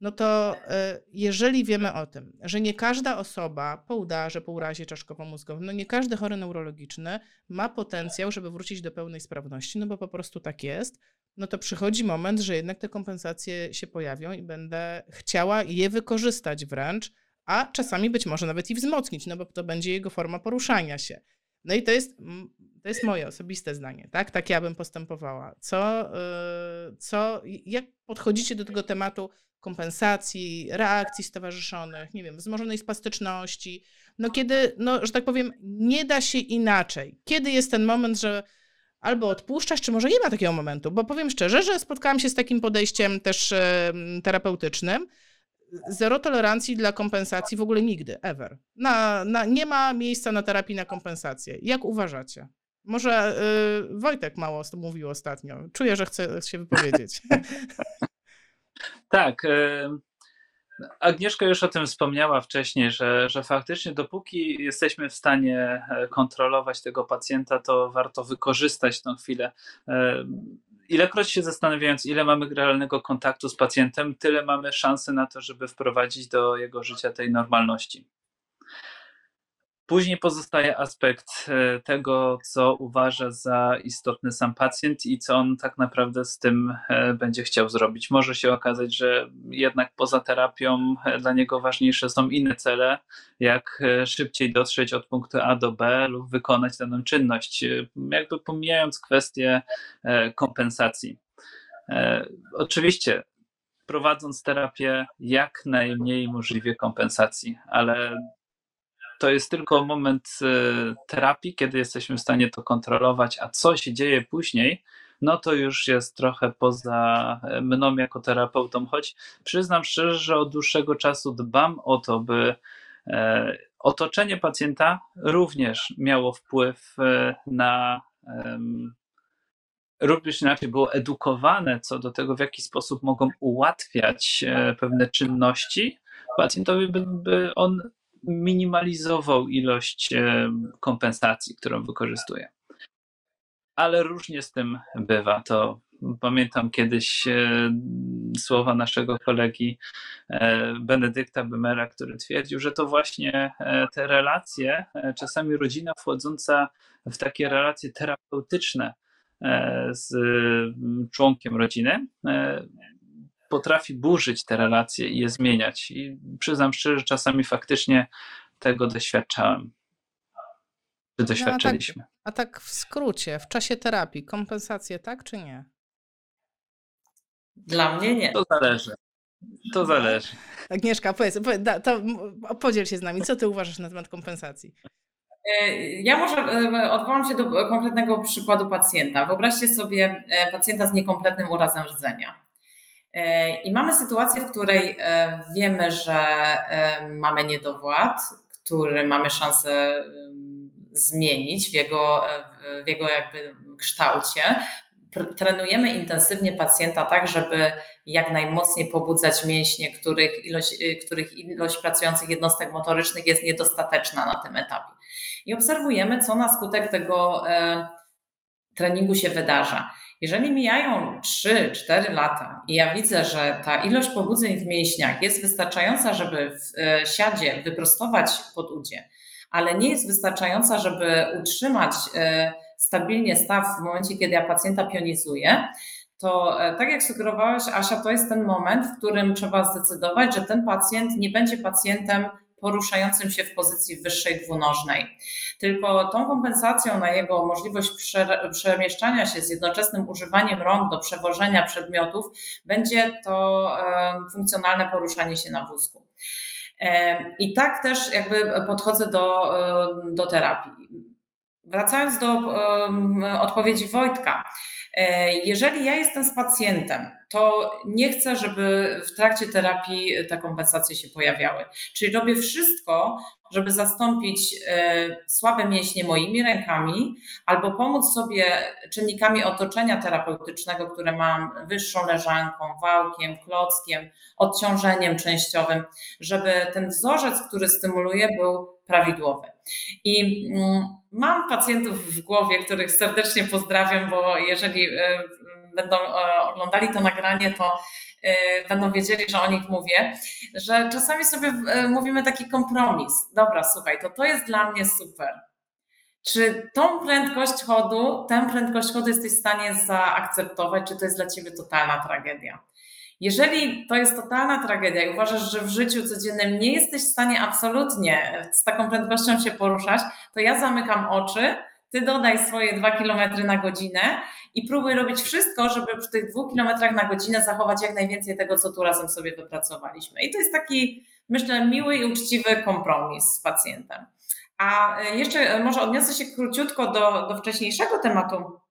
A: no to e, jeżeli wiemy o tym, że nie każda osoba po udarze, po urazie czaszkowo-mózgowym, no nie każdy chory neurologiczny ma potencjał, żeby wrócić do pełnej sprawności, no bo po prostu tak jest, no to przychodzi moment, że jednak te kompensacje się pojawią i będę chciała je wykorzystać wręcz, a czasami być może nawet i wzmocnić, no bo to będzie jego forma poruszania się. No i to jest, to jest moje osobiste zdanie, tak? Tak ja bym postępowała. Co, y, co, jak podchodzicie do tego tematu kompensacji, reakcji stowarzyszonych, nie wiem, wzmożonej spastyczności, no kiedy, no, że tak powiem, nie da się inaczej. Kiedy jest ten moment, że albo odpuszczasz, czy może nie ma takiego momentu, bo powiem szczerze, że spotkałam się z takim podejściem też terapeutycznym, zero tolerancji dla kompensacji w ogóle nigdy, ever. Na, na, nie ma miejsca na terapii na kompensację. Jak uważacie? Może y, Wojtek mało mówił ostatnio. Czuję, że chce się wypowiedzieć.
C: Tak. E, Agnieszka już o tym wspomniała wcześniej, że, że faktycznie dopóki jesteśmy w stanie e, kontrolować tego pacjenta, to warto wykorzystać tę chwilę. E, ilekroć się zastanawiając, ile mamy realnego kontaktu z pacjentem, tyle mamy szansy na to, żeby wprowadzić do jego życia tej normalności. Później pozostaje aspekt e, tego, co uważa za istotny sam pacjent i co on tak naprawdę z tym e, będzie chciał zrobić. Może się okazać, że jednak poza terapią e, dla niego ważniejsze są inne cele, jak szybciej dotrzeć od punktu A do B lub wykonać daną czynność, jakby pomijając kwestię kompensacji. Oczywiście prowadząc terapię jak najmniej możliwie kompensacji, ale to jest tylko moment e, terapii, kiedy jesteśmy w stanie to kontrolować, a co się dzieje później, no to już jest trochę poza e, mną jako terapeutą, choć przyznam szczerze, że od dłuższego czasu dbam o to, by e, otoczenie pacjenta również miało wpływ na również inaczej było edukowane co do tego, w jaki sposób mogą ułatwiać pewne czynności pacjentowi, by, by on minimalizował ilość e, kompensacji, którą wykorzystuje. Ale różnie z tym bywa. To pamiętam kiedyś e, słowa naszego kolegi e, Benedykta Bemera, który twierdził, że to właśnie te relacje, czasami rodzina wchodząca w takie relacje terapeutyczne z członkiem rodziny, potrafi burzyć te relacje i je zmieniać. I przyznam szczerze, że czasami faktycznie tego doświadczałem. Czy doświadczyliśmy.
A: No, a, tak, a tak w skrócie, w czasie terapii, kompensacje tak czy nie?
B: Dla mnie nie.
C: To zależy. To zależy.
A: Agnieszka, powiedz, podziel się z nami, co ty uważasz na temat kompensacji?
B: E, ja może e, odwołam się do konkretnego przykładu pacjenta. Wyobraźcie sobie e, pacjenta z niekompletnym urazem rdzenia. E, I mamy sytuację, w której e, wiemy, że e, mamy niedowład, który mamy szansę zmienić w jego, w jego jakby kształcie. Trenujemy intensywnie pacjenta tak, żeby jak najmocniej pobudzać mięśnie, których ilość, których ilość pracujących jednostek motorycznych jest niedostateczna na tym etapie. I obserwujemy, co na skutek tego treningu się wydarza. Jeżeli mijają 3-4 lata i ja widzę, że ta ilość pobudzeń w mięśniach jest wystarczająca, żeby w e, siadzie wyprostować podudzie, ale nie jest wystarczająca, żeby utrzymać e, stabilnie staw w momencie, kiedy ja pacjenta pionizuję, to e, tak jak sugerowałaś, Asia, to jest ten moment, w którym trzeba zdecydować, że ten pacjent nie będzie pacjentem poruszającym się w pozycji wyższej dwunożnej. Tylko tą kompensacją na jego możliwość przemieszczania się z jednoczesnym używaniem rąk do przewożenia przedmiotów będzie to funkcjonalne poruszanie się na wózku. I tak też jakby podchodzę do, do terapii. Wracając do odpowiedzi Wojtka, jeżeli ja jestem z pacjentem, to nie chcę, żeby w trakcie terapii te kompensacje się pojawiały. Czyli robię wszystko, żeby zastąpić e, słabe mięśnie moimi rękami albo pomóc sobie czynnikami otoczenia terapeutycznego, które mam wyższą leżanką, wałkiem, klockiem, odciążeniem częściowym, żeby ten wzorzec, który stymuluje, był prawidłowy. I mm, mam pacjentów w głowie, których serdecznie pozdrawiam, bo jeżeli e, będą e, oglądali to nagranie, to e, będą wiedzieli, że o nich mówię, że czasami sobie mówimy taki kompromis. Dobra, słuchaj, to to jest dla mnie super. Czy tą prędkość chodu, tę prędkość chodu jesteś w stanie zaakceptować, czy to jest dla ciebie totalna tragedia? Jeżeli to jest totalna tragedia i uważasz, że w życiu codziennym nie jesteś w stanie absolutnie z taką prędkością się poruszać, to ja zamykam oczy, ty dodaj swoje 2 km na godzinę i próbuj robić wszystko, żeby przy tych 2 km na godzinę zachować jak najwięcej tego, co tu razem sobie wypracowaliśmy. I to jest taki, myślę, miły i uczciwy kompromis z pacjentem. A jeszcze może odniosę się króciutko do, do wcześniejszego tematu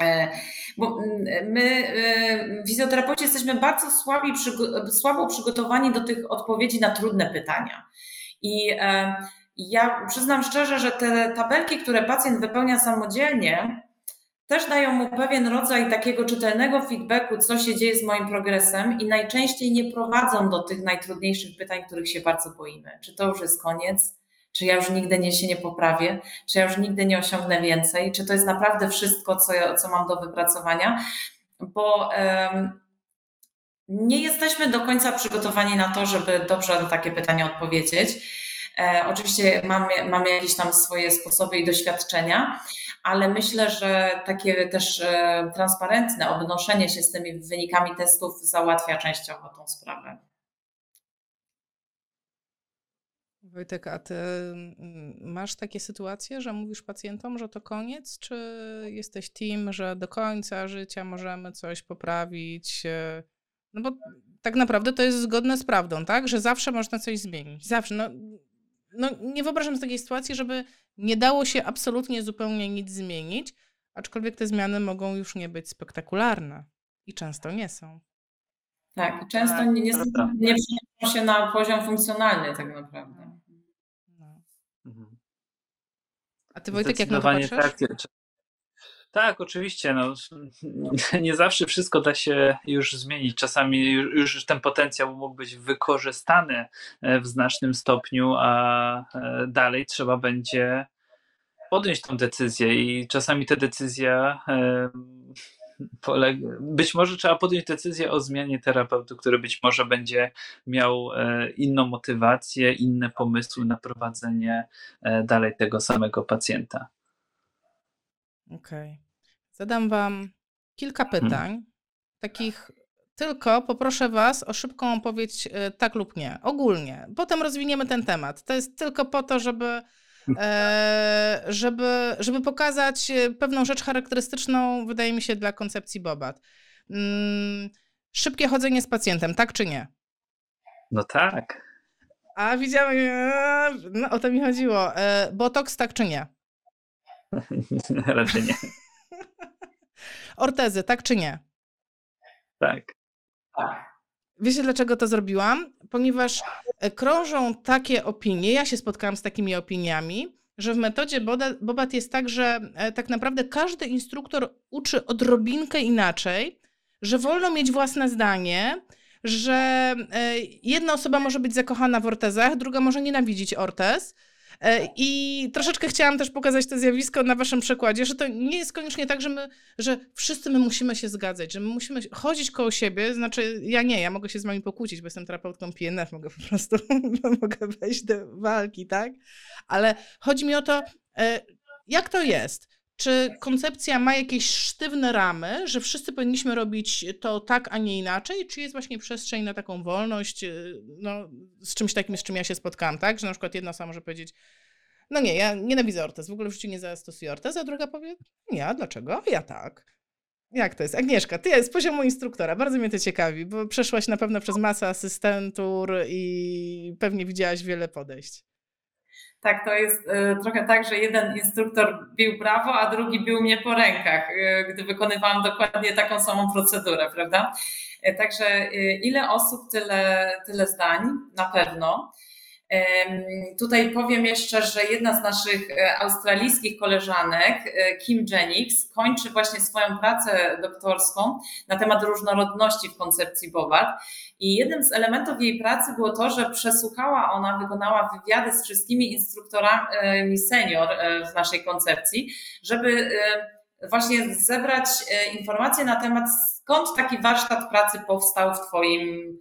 B: E, bo mm, my, e, fizjoterapeuci, jesteśmy bardzo słabi, słabo przygotowani do tych odpowiedzi na trudne pytania. I e, ja przyznam szczerze, że te tabelki, które pacjent wypełnia samodzielnie, też dają mu pewien rodzaj takiego czytelnego feedbacku, co się dzieje z moim progresem, i najczęściej nie prowadzą do tych najtrudniejszych pytań, których się bardzo boimy. Czy to już jest koniec? Czy ja już nigdy nie się nie poprawię? Czy ja już nigdy nie osiągnę więcej? Czy to jest naprawdę wszystko, co, ja, co mam do wypracowania? Bo um, nie jesteśmy do końca przygotowani na to, żeby dobrze na takie pytania odpowiedzieć. E, oczywiście mamy, mamy jakieś tam swoje sposoby i doświadczenia, ale myślę, że takie też e, transparentne obnoszenie się z tymi wynikami testów załatwia częściowo tą sprawę.
A: Wojtek, a ty mm, masz takie sytuacje, że mówisz pacjentom, że to koniec, czy jesteś team, że do końca życia możemy coś poprawić? No bo tak naprawdę to jest zgodne z prawdą, tak? Że zawsze można coś zmienić. Zawsze. No, no nie wyobrażam sobie takiej sytuacji, żeby nie dało się absolutnie zupełnie nic zmienić, aczkolwiek te zmiany mogą już nie być spektakularne i często nie są.
B: Tak, często tak, nie, nie, nie się na poziom funkcjonalny tak naprawdę.
A: A ty Wojtek, jak na to patrzysz? Tak,
C: tak, oczywiście. No, nie zawsze wszystko da się już zmienić. Czasami już ten potencjał mógł być wykorzystany e, w znacznym stopniu, a e, dalej trzeba będzie podjąć tą decyzję i czasami ta decyzja być może trzeba podjąć decyzję o zmianie terapeuty, który być może będzie miał e, inną motywację, inne pomysły na prowadzenie e, dalej tego samego pacjenta.
A: Okej. Okay. Zadam Wam kilka pytań, hmm. takich tylko poproszę Was o szybką odpowiedź e, tak lub nie, ogólnie. Potem rozwiniemy ten temat. To jest tylko po to, żeby żeby, żeby pokazać e, pewną rzecz charakterystyczną, wydaje mi się, dla koncepcji Bobat. Mm, szybkie chodzenie z pacjentem, tak czy nie?
C: No tak.
A: A widziałem, e, no o to mi chodziło. Botox, tak czy nie?
C: Raczej nie.
A: Ortezy, tak czy nie?
C: Tak.
A: Wiecie, dlaczego to zrobiłam? Ponieważ e, krążą takie opinie, ja się spotkałam z takimi opiniami, że w metodzie Bobat jest tak, że e, tak naprawdę każdy instruktor uczy odrobinkę inaczej, że wolno mieć własne zdanie, że e, jedna osoba może być zakochana w ortezach, druga może nienawidzić ortez, I troszeczkę chciałam też pokazać to zjawisko na waszym przykładzie, że to nie jest koniecznie tak, że my, że wszyscy my musimy się zgadzać, że my musimy chodzić koło siebie, znaczy ja nie, ja mogę się z wami pokłócić, bo jestem terapeutką PNF, mogę po prostu, mogę wejść do walki, tak? Ale chodzi mi o to, e, jak to jest? Czy koncepcja ma jakieś sztywne ramy, że wszyscy powinniśmy robić to tak, a nie inaczej? Czy jest właśnie przestrzeń na taką wolność, y, no, z czymś takim, z czym ja się spotkałam, tak? Że na przykład jedna sama może powiedzieć, no nie, ja nienawidzę ortez, w ogóle w życiu nie zastosuję ortez, a druga powie, nie, dlaczego? Ja tak. Jak to jest? Agnieszka, ty z poziomu instruktora, bardzo mnie to ciekawi, bo przeszłaś na pewno przez masę asystentur i pewnie widziałaś wiele podejść.
B: Tak, to jest y, trochę tak, że jeden instruktor bił brawo, a drugi bił mnie po rękach, y, gdy wykonywałam dokładnie taką samą procedurę, prawda? Y, także ile osób, tyle, tyle zdań, na pewno. Tutaj powiem jeszcze, że jedna z naszych e, australijskich koleżanek, e, Kim Jennings, kończy właśnie swoją pracę doktorską na temat różnorodności w koncepcji Bobat. I jednym z elementów jej pracy było to, że przesłuchała ona, wykonała wywiady z wszystkimi instruktorami senior e, w naszej koncepcji, żeby właśnie zebrać informacje na temat, skąd taki warsztat pracy powstał w Twoim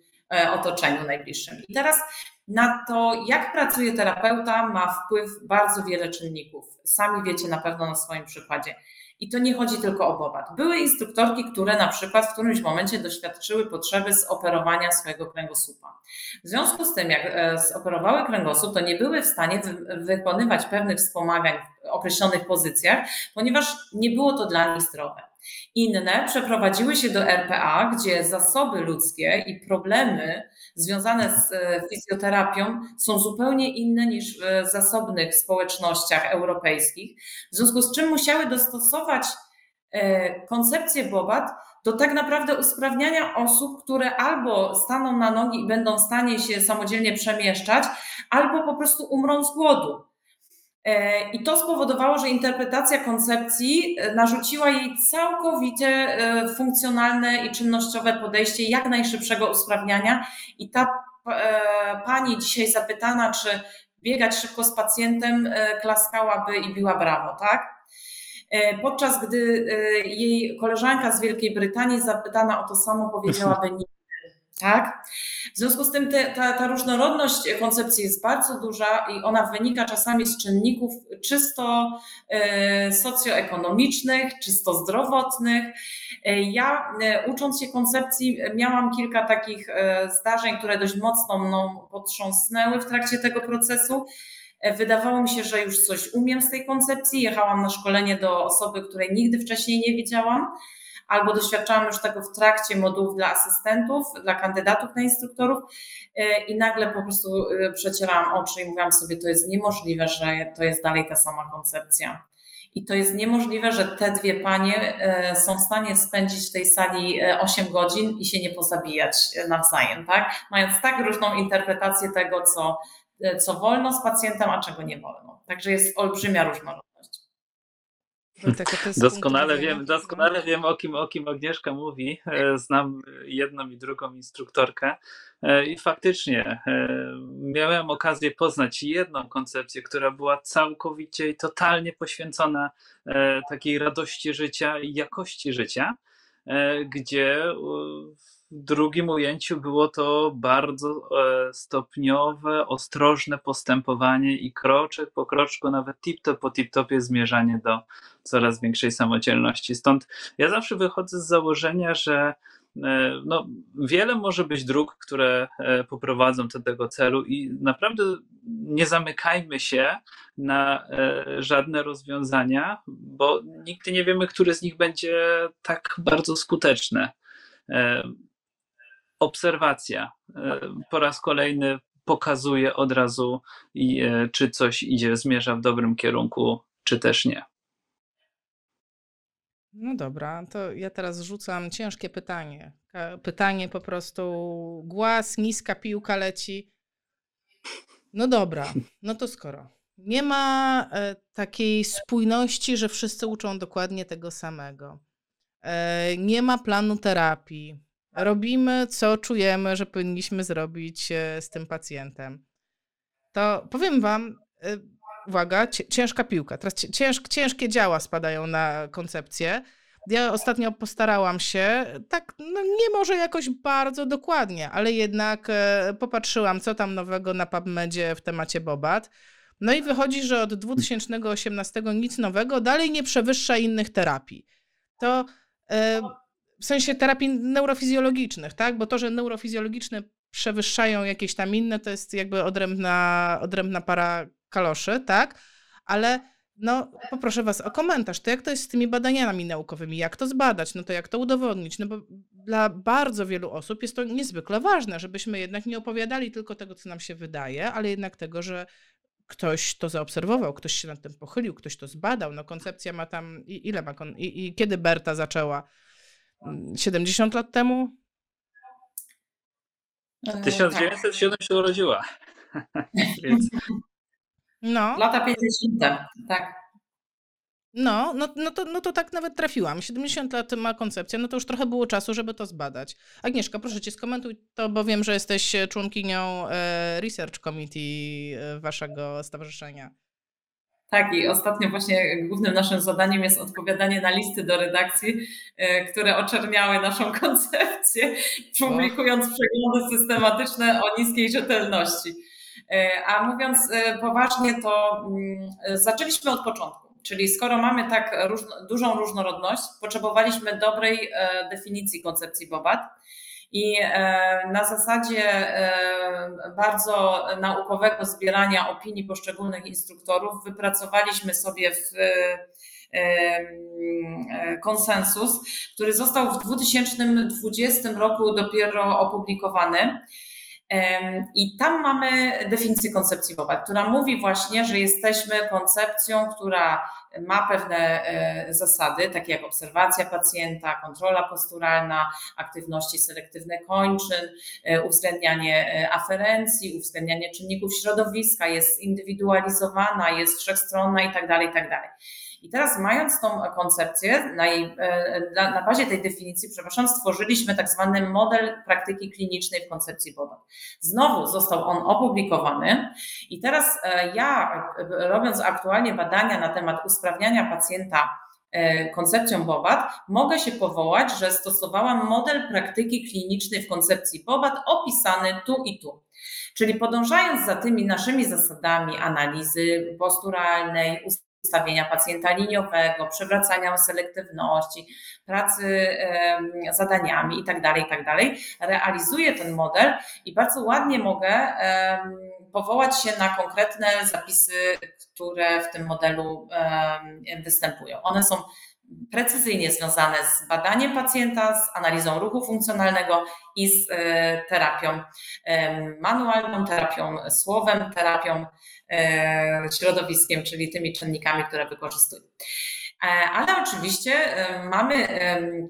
B: otoczeniu najbliższym. I teraz na to, jak pracuje terapeuta, ma wpływ bardzo wiele czynników. Sami wiecie na pewno na swoim przykładzie. I to nie chodzi tylko o bobat. Były instruktorki, które na przykład w którymś momencie doświadczyły potrzeby zoperowania swojego kręgosłupa. W związku z tym, jak e, zoperowały kręgosłup, to nie były w stanie wykonywać pewnych wspomagań w określonych pozycjach, ponieważ nie było to dla nich zdrowe. Inne przeprowadziły się do RPA, gdzie zasoby ludzkie i problemy związane z e, fizjoterapią są zupełnie inne niż w zasobnych społecznościach europejskich, w związku z czym musiały dostosować e, koncepcję Bobat do tak naprawdę usprawniania osób, które albo staną na nogi i będą w stanie się samodzielnie przemieszczać, albo po prostu umrą z głodu. E, I to spowodowało, że interpretacja koncepcji e, narzuciła jej całkowicie e, funkcjonalne i czynnościowe podejście jak najszybszego usprawniania. I ta pani dzisiaj zapytana, czy biegać szybko z pacjentem, klaskałaby i biła brawo, tak? Podczas gdy jej koleżanka z Wielkiej Brytanii zapytana o to samo powiedziałaby nie. Tak? W związku z tym te, ta, ta różnorodność koncepcji jest bardzo duża i ona wynika czasami z czynników czysto e, socjoekonomicznych, czysto zdrowotnych. E, ja e, ucząc się koncepcji miałam kilka takich zdarzeń, które dość mocno mną potrząsnęły w trakcie tego procesu. Wydawało mi się, że już coś umiem z tej koncepcji. Jechałam na szkolenie do osoby, której nigdy wcześniej nie widziałam albo doświadczałam już tego w trakcie modułów dla asystentów, dla kandydatów na instruktorów e, i nagle po prostu e, przecierałam oczy i mówiłam sobie, to jest niemożliwe, że to jest dalej ta sama koncepcja. I to jest niemożliwe, że te dwie panie e, są w stanie spędzić w tej sali 8 godzin i się nie pozabijać nawzajem, tak? Mając tak różną interpretację tego, co, co wolno z pacjentem, a czego nie wolno. Także jest olbrzymia różnorodność.
C: Doskonale wiem, doskonale wiem o kim, o kim Agnieszka mówi. E, znam jedną i drugą instruktorkę e, i faktycznie e, miałem okazję poznać jedną koncepcję, która była całkowicie i totalnie poświęcona takiej radości życia i jakości życia, gdzie w drugim ujęciu było to bardzo stopniowe, ostrożne postępowanie i kroczek po kroczku, nawet tip-top po tip-topie zmierzanie do coraz większej samodzielności. Stąd ja zawsze wychodzę z założenia, że e, no, wiele może być dróg, które e, poprowadzą do tego celu, i naprawdę nie zamykajmy się na e, żadne rozwiązania, bo nigdy nie wiemy, które z nich będzie tak bardzo skuteczne. Obserwacja po raz kolejny pokazuje od razu, czy coś idzie, zmierza w dobrym kierunku, czy też nie.
A: No dobra, to ja teraz rzucam ciężkie pytanie. Pytanie po prostu głaz, niska piłka leci. No dobra, no to skoro nie ma e, takiej spójności, że wszyscy uczą dokładnie tego samego, e, nie ma planu terapii, robimy co czujemy, że powinniśmy zrobić e, z tym pacjentem, to powiem Wam, e, uwaga, ciężka piłka. Teraz cięż, ciężkie działa spadają na koncepcję. Ja ostatnio postarałam się, tak, no nie może jakoś bardzo dokładnie, ale jednak e, popatrzyłam, co tam nowego na PubMedzie w temacie Bobat. No i wychodzi, że od 2018 nic nowego dalej nie przewyższa innych terapii. To w sensie terapii neurofizjologicznych, tak? Bo to, że neurofizjologiczne przewyższają jakieś tam inne, to jest jakby odrębna, odrębna para kaloszy, tak? Ale no, poproszę Was o komentarz. To jak to jest z tymi badaniami naukowymi? Jak to zbadać? No to jak to udowodnić? No bo dla bardzo wielu osób jest to niezwykle ważne, żebyśmy jednak nie opowiadali tylko tego, co nam się wydaje, ale jednak tego, że ktoś to zaobserwował, ktoś się nad tym pochylił, ktoś to zbadał. No koncepcja ma tam, i, ile ma, kon, i, i kiedy Berta zaczęła? 70 lat temu?
C: 1907 się urodziła. Więc...
B: No. Lata 50. Tak.
A: No, no, no, to, no to tak nawet trafiłam. 70 lat ma koncepcja, no to już trochę było czasu, żeby to zbadać. Agnieszka, proszę cię, skomentuj to, bo wiem, że jesteś członkinią e, Research Committee e, waszego stowarzyszenia.
B: Tak, i ostatnio właśnie głównym naszym zadaniem jest odpowiadanie na listy do redakcji, e, które oczerniały naszą koncepcję, publikując przeglądy systematyczne o niskiej rzetelności. A mówiąc poważnie, to mm, zaczęliśmy od początku. Czyli skoro mamy tak różno, dużą różnorodność, potrzebowaliśmy dobrej e, definicji koncepcji BOBAT. I e, na zasadzie e, bardzo naukowego zbierania opinii poszczególnych instruktorów wypracowaliśmy sobie w konsensus, który został w 2020 roku dopiero opublikowany. I tam mamy definicję koncepcji WOBA, która mówi właśnie, że jesteśmy koncepcją, która ma pewne e, zasady, takie jak obserwacja pacjenta, kontrola posturalna, aktywności selektywne kończyn, e, uwzględnianie e, aferencji, uwzględnianie czynników środowiska, jest zindywidualizowana, jest wszechstronna itd. Tak itd. I teraz mając tą koncepcję, na, jej, e, na bazie tej definicji, przepraszam, stworzyliśmy tak zwany model praktyki klinicznej w koncepcji BOBAT. Znowu został on opublikowany i teraz e, ja, e, robiąc aktualnie badania na temat usprawniania pacjenta koncepcją BOBAT, mogę się powołać, że stosowałam model praktyki klinicznej w koncepcji BOBAT opisany tu i tu. Czyli podążając za tymi naszymi zasadami analizy posturalnej, ustawienia pacjenta liniowego, przywracania selektywności, pracy zadaniami itd., tak itd. Tak realizuję ten model i bardzo ładnie mogę powołać się na konkretne zapisy, które w tym modelu występują. One są precyzyjnie związane z badaniem pacjenta, z analizą ruchu funkcjonalnego i z e, terapią manualną, terapią słowem, terapią środowiskiem, czyli tymi czynnikami, które wykorzystuję. E, ale oczywiście mamy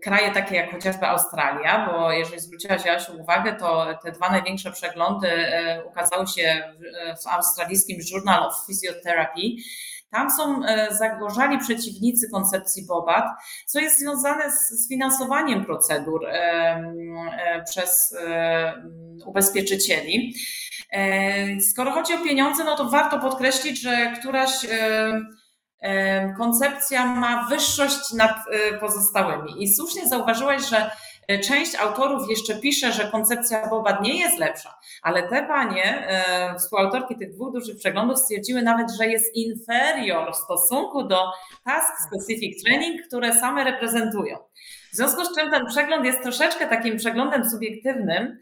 B: kraje takie jak chociażby Australia, bo jeżeli zwróciłaś Jasiu uwagę, to te dwa największe przeglądy ukazały się w australijskim Journal of Physiotherapy tam są e, zagorzali przeciwnicy koncepcji BOBAT, co jest związane z, finansowaniem procedur e, e, przez ubezpieczycieli. Skoro chodzi o pieniądze, no to warto podkreślić, że któraś koncepcja ma wyższość nad pozostałymi. I słusznie zauważyłaś, że E, część autorów jeszcze pisze, że koncepcja Boba nie jest lepsza, ale te panie, e, współautorki tych dwóch dużych przeglądów stwierdziły nawet, że jest inferior w stosunku do task specific training, które same reprezentują. W związku z czym ten przegląd jest troszeczkę takim przeglądem subiektywnym, e,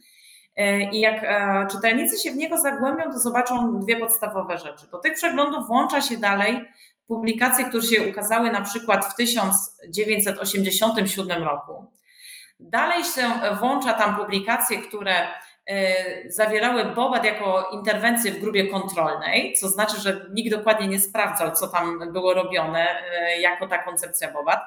B: i jak czytelnicy się w niego zagłębią, to zobaczą dwie podstawowe rzeczy. Do tych przeglądów włącza się dalej publikacje, które się ukazały na przykład w 1987 roku. Dalej się włącza tam publikacje, które e, zawierały BOBAT jako interwencję w grupie kontrolnej, co znaczy, że nikt dokładnie nie sprawdzał, co tam było robione e, jako ta koncepcja BOBAT.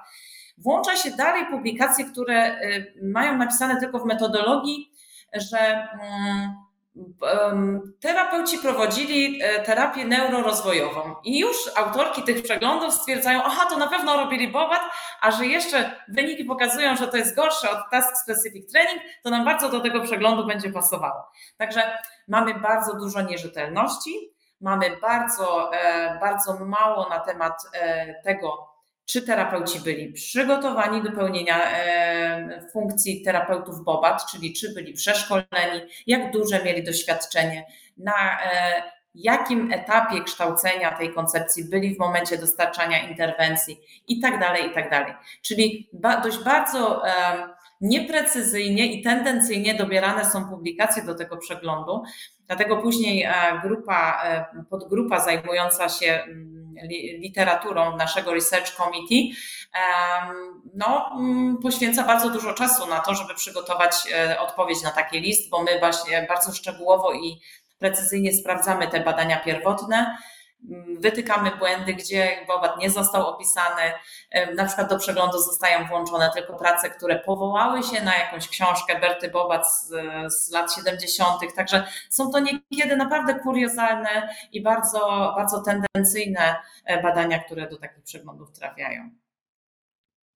B: Włącza się dalej publikacje, które e, mają napisane tylko w metodologii, że mm, terapeuci prowadzili e, terapię neurorozwojową i już autorki tych przeglądów stwierdzają, aha, to na pewno robili BOBAT, a że jeszcze wyniki pokazują, że to jest gorsze od Task Specific Training, to nam bardzo do tego przeglądu będzie pasowało. Także mamy bardzo dużo nierzetelności, mamy bardzo, e, bardzo mało na temat e, tego, czy terapeuci byli przygotowani do pełnienia e, funkcji terapeutów BOBAT, czyli czy byli przeszkoleni, jak duże mieli doświadczenie na e, jakim etapie kształcenia tej koncepcji byli w momencie dostarczania interwencji i tak dalej, i tak dalej. Czyli dość bardzo nieprecyzyjnie i tendencyjnie dobierane są publikacje do tego przeglądu, dlatego później e, grupa, e, podgrupa zajmująca się mm, literaturą naszego Research Committee no, mm, poświęca bardzo dużo czasu na to, żeby przygotować e, odpowiedź na taki list, bo my właśnie bardzo szczegółowo i precyzyjnie sprawdzamy te badania pierwotne, wytykamy błędy, gdzie Bobat nie został opisany. Na przykład do przeglądu zostają włączone tylko prace, które powołały się na jakąś książkę Berty Bobat z, z lat 70. Także są to niekiedy naprawdę kuriozalne i bardzo, bardzo tendencyjne e, badania, które do takich przeglądów trafiają.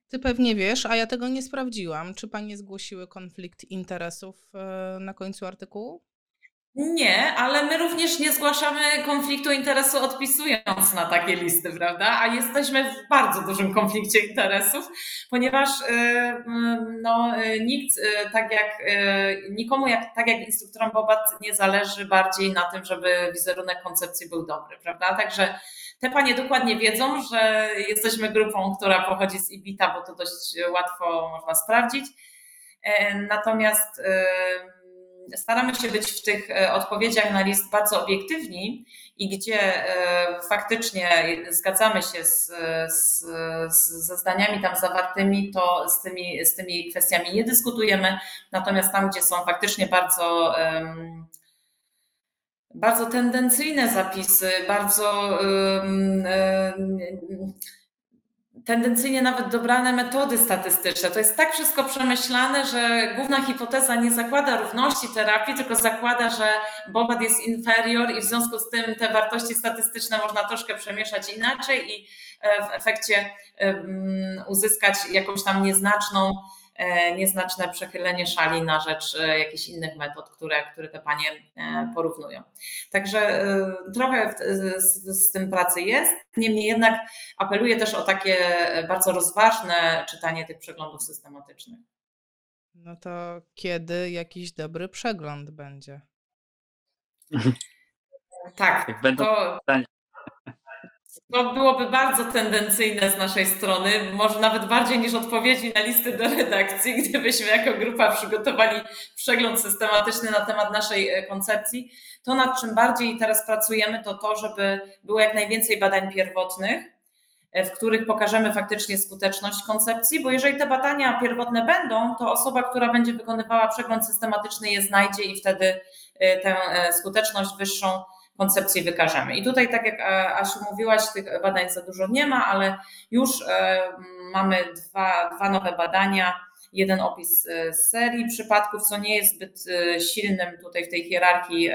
A: Ty pewnie wiesz, a ja tego nie sprawdziłam. Czy panie zgłosiły konflikt interesów e, na końcu artykułu?
B: Nie, ale my również nie zgłaszamy konfliktu interesu odpisując na takie listy, prawda? A jesteśmy w bardzo dużym konflikcie interesów, ponieważ y, y, no, y, nikt, tak jak nikomu, jak, tak jak instruktorom Bobat, nie zależy bardziej na tym, żeby wizerunek koncepcji był dobry, prawda? Także te panie dokładnie wiedzą, że jesteśmy grupą, która pochodzi z IBITA, bo to dość łatwo można sprawdzić. E, natomiast staramy się być w tych e, odpowiedziach na list bardzo obiektywni i gdzie e, faktycznie zgadzamy się z, z, ze zdaniami tam zawartymi, to z tymi, z tymi kwestiami nie dyskutujemy. Natomiast tam, gdzie są faktycznie bardzo bardzo tendencyjne zapisy, bardzo tendencyjnie nawet dobrane metody statystyczne. To jest tak wszystko przemyślane, że główna hipoteza nie zakłada równości terapii, tylko zakłada, że Bobat jest inferior i w związku z tym te wartości statystyczne można troszkę przemieszać inaczej i e, w efekcie uzyskać jakąś tam nieznaczną nieznaczne przechylenie szali na rzecz e, jakichś innych metod, które, które te panie e, porównują. Także trochę z, z tym pracy jest. Niemniej jednak apeluję też o takie bardzo rozważne czytanie tych przeglądów systematycznych.
A: No to kiedy jakiś dobry przegląd będzie?
B: Tak,
C: Jak będą to, pytania.
B: To byłoby bardzo tendencyjne z naszej strony, może nawet bardziej niż odpowiedzi na listy do redakcji, gdybyśmy jako grupa przygotowali przegląd systematyczny na temat naszej e, koncepcji. To, nad czym bardziej teraz pracujemy, to to, żeby było jak najwięcej badań pierwotnych, e, w których pokażemy faktycznie skuteczność koncepcji, bo jeżeli te badania pierwotne będą, to osoba, która będzie wykonywała przegląd systematyczny je znajdzie i wtedy e, tę skuteczność wyższą koncepcji wykażemy. I tutaj, tak jak e, Asiu mówiłaś, tych badań za dużo nie ma, ale już e, mamy dwa, dwa nowe badania. Jeden opis e, serii przypadków, co nie jest zbyt silnym tutaj w tej hierarchii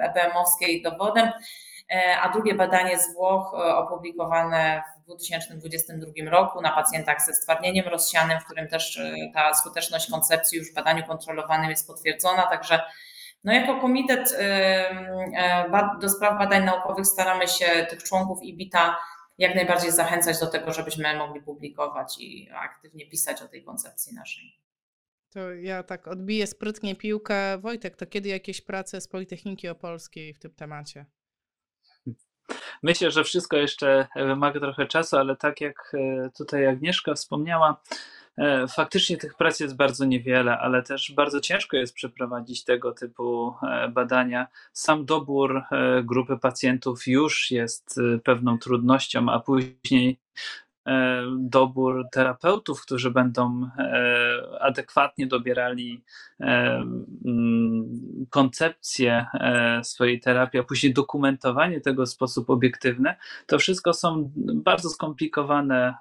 B: EBM-owskiej dowodem, a drugie badanie z Włoch opublikowane w 2022 roku na pacjentach ze stwardnieniem rozsianym, w którym też ta skuteczność koncepcji już w badaniu kontrolowanym jest potwierdzona, także no jako komitet do spraw badań naukowych staramy się tych członków IBITA jak najbardziej zachęcać do tego, żebyśmy mogli publikować i aktywnie pisać o tej koncepcji naszej.
A: To ja tak odbiję sprytnie piłkę. Wojtek, to kiedy jakieś prace z Politechniki Opolskiej w tym temacie?
C: Myślę, że wszystko jeszcze wymaga trochę czasu, ale tak jak e, tutaj Agnieszka wspomniała, E, faktycznie tych prac jest bardzo niewiele, ale też bardzo ciężko jest przeprowadzić tego typu e, badania. Sam dobór e, grupy pacjentów już jest pewną trudnością, a później dobór terapeutów, którzy będą adekwatnie dobierali mm, koncepcję swojej terapii, a później dokumentowanie tego w sposób obiektywny, to wszystko są bardzo skomplikowane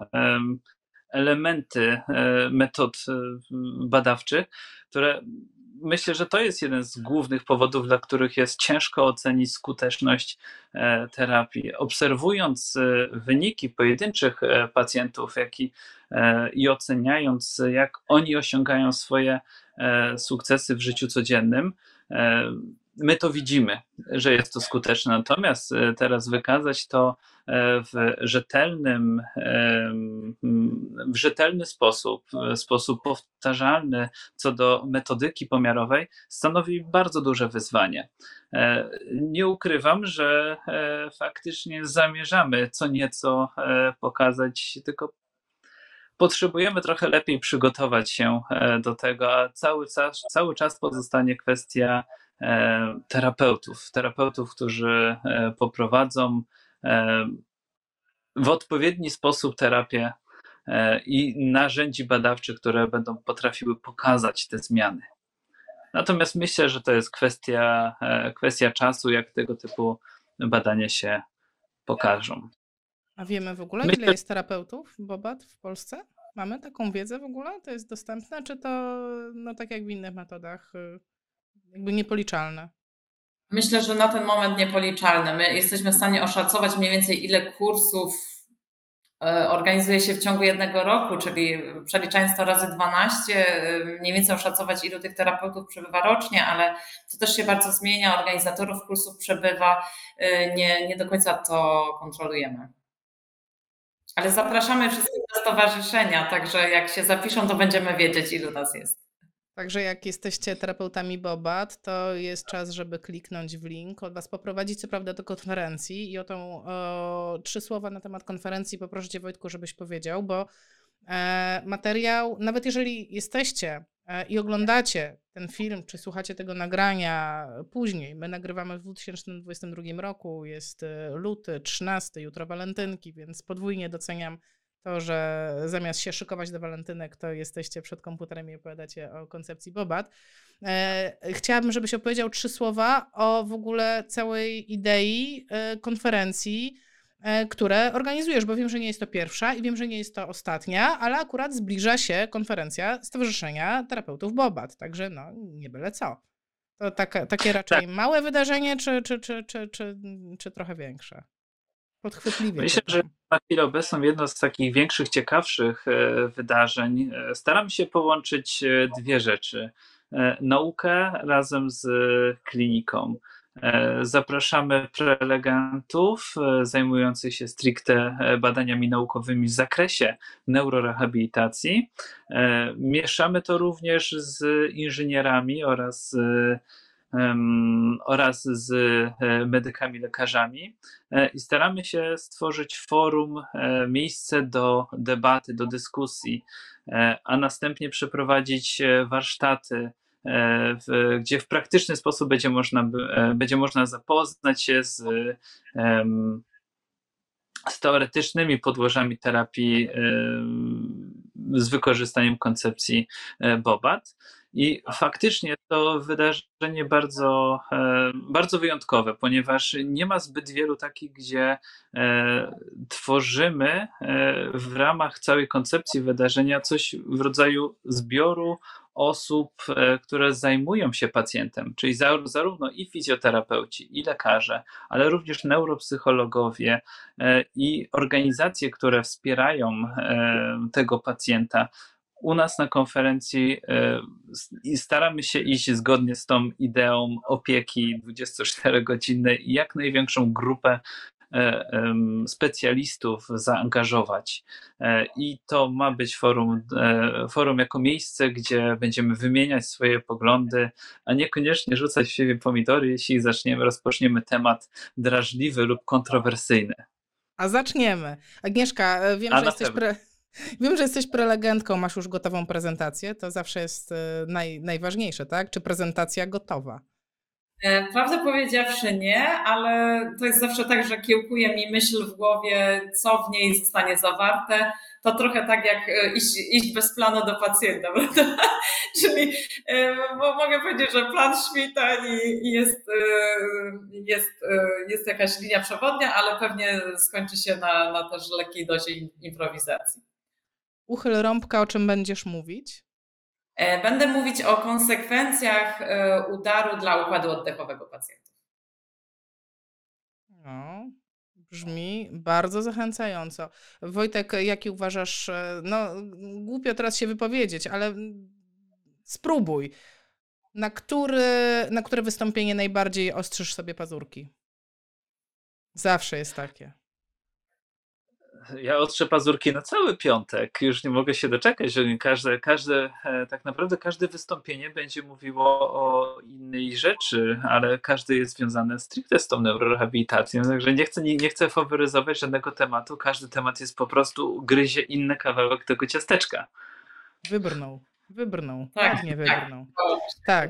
C: elementy e, metod e, badawczych, które myślę, że to jest jeden z głównych powodów, dla których jest ciężko ocenić skuteczność e, terapii. Obserwując wyniki pojedynczych pacjentów, jak i, i oceniając, jak oni osiągają swoje sukcesy w życiu codziennym, my to widzimy, że jest to skuteczne. Natomiast e, teraz wykazać to e, w rzetelnym, w rzetelny sposób, w sposób powtarzalny co do metodyki pomiarowej, stanowi bardzo duże wyzwanie. E, nie ukrywam, że faktycznie zamierzamy co nieco pokazać, tylko potrzebujemy trochę lepiej przygotować się do tego, a cały cały czas pozostanie kwestia terapeutów, terapeutów, którzy e, poprowadzą e, w odpowiedni sposób terapię i narzędzi badawczych, które będą potrafiły pokazać te zmiany. Natomiast myślę, że to jest kwestia, kwestia czasu, jak tego typu badania się pokażą.
A: A wiemy w ogóle, ile jest terapeutów Bobat w Polsce? Mamy taką wiedzę w ogóle? To jest dostępne, czy to no, tak jak w innych metodach y, jakby niepoliczalne.
B: Myślę, że na ten moment niepoliczalne. My jesteśmy w stanie oszacować mniej więcej, ile kursów e, organizuje się w ciągu jednego roku, czyli przeliczając to razy 12, e, mniej więcej oszacować, ilu tych terapeutów przebywa rocznie, ale to też się bardzo zmienia. Organizatorów kursów przebywa, e, nie, nie do końca to kontrolujemy. Ale zapraszamy wszystkich do stowarzyszenia, także jak się zapiszą, to będziemy wiedzieć, ilu nas jest.
A: Także jak jesteście terapeutami Bobat, to jest czas, żeby kliknąć w link, od Was poprowadzić co prawda do konferencji i o tą o, trzy słowa na temat konferencji poproszę Cię Wojtku, żebyś powiedział, bo e, materiał, nawet jeżeli jesteście e, i oglądacie ten film, czy słuchacie tego nagrania później, my nagrywamy w 2022 roku, jest e, luty, 13, jutro walentynki, więc podwójnie doceniam to, że zamiast się szykować do walentynek, to jesteście przed komputerem i opowiadacie o koncepcji Bobat. E, chciałabym, żebyś opowiedział trzy słowa o w ogóle całej idei e, konferencji, e, które organizujesz, bo wiem, że nie jest to pierwsza i wiem, że nie jest to ostatnia, ale akurat zbliża się konferencja Stowarzyszenia Terapeutów Bobat, także no, nie byle co. To taka, takie raczej tak. małe wydarzenie, czy, czy, czy, czy, czy, czy trochę większe? Podchwytliwie.
C: Myślę, że na chwilę obecną jedno z takich większych, ciekawszych e, wydarzeń. E, staram się połączyć e, dwie rzeczy. Naukę razem z kliniką. Zapraszamy prelegentów zajmujących się stricte badaniami naukowymi w zakresie neurorehabilitacji. Mieszamy to również z inżynierami oraz oraz z e, medykami, lekarzami e, i staramy się stworzyć forum, e, miejsce do debaty, do dyskusji, a następnie przeprowadzić warsztaty, gdzie w praktyczny sposób będzie można, będzie można zapoznać się z, z teoretycznymi podłożami terapii z wykorzystaniem koncepcji Bobat. I faktycznie to wydarzenie bardzo, e, bardzo wyjątkowe, ponieważ nie ma zbyt wielu takich, gdzie e, tworzymy e, w ramach całej koncepcji wydarzenia coś w rodzaju zbioru osób, które zajmują się pacjentem, czyli zarówno i fizjoterapeuci, i lekarze, ale również neuropsychologowie i organizacje, które wspierają tego pacjenta u nas na konferencji y, staramy się iść zgodnie z tą ideą opieki 24-godzinnej i jak największą grupę e, specjalistów zaangażować. E, I to ma być forum, e, forum jako miejsce, gdzie będziemy wymieniać swoje poglądy, a niekoniecznie rzucać w siebie pomidory, jeśli zaczniemy, rozpoczniemy temat drażliwy lub kontrowersyjny.
A: A zaczniemy. Agnieszka, wiem, a że jesteś pre Wiem, że jesteś prelegentką, masz już gotową prezentację. To zawsze jest e, naj, najważniejsze, tak? Czy prezentacja gotowa?
B: E, prawdę powiedziawszy nie, ale to jest zawsze tak, że kiełkuje mi myśl w głowie, co w niej zostanie zawarte. To trochę tak jak e, iść, iść bez planu do pacjenta, prawda? Czyli bo mogę powiedzieć, że plan świta i, jest, jest, jest jakaś linia przewodnia, ale pewnie skończy się na, na też lekkiej dozie improwizacji.
A: Uchyl rąbka, o czym będziesz mówić?
B: E, będę mówić o konsekwencjach e, udaru dla układu oddechowego pacjentów.
A: No, brzmi bardzo zachęcająco. Wojtek, jaki uważasz, e, no głupio teraz się wypowiedzieć, ale spróbuj. na, który, na które wystąpienie najbardziej ostrzysz sobie pazurki? Zawsze jest takie.
C: Ja otrzę pazurki na cały piątek. Już nie mogę się doczekać, że każde, każde, e, tak naprawdę każde wystąpienie będzie mówiło o innej rzeczy, ale każdy jest związany stricte z tą neurorehabilitacją. Także nie chcę, nie, nie chcę faworyzować żadnego tematu. Każdy temat jest po prostu, gryzie inny kawałek tego ciasteczka.
A: Wybrnął. Wybrnął.
B: Tak,
A: Tak, nie
B: tak.
A: wybrnął.
B: Się,
A: Tak.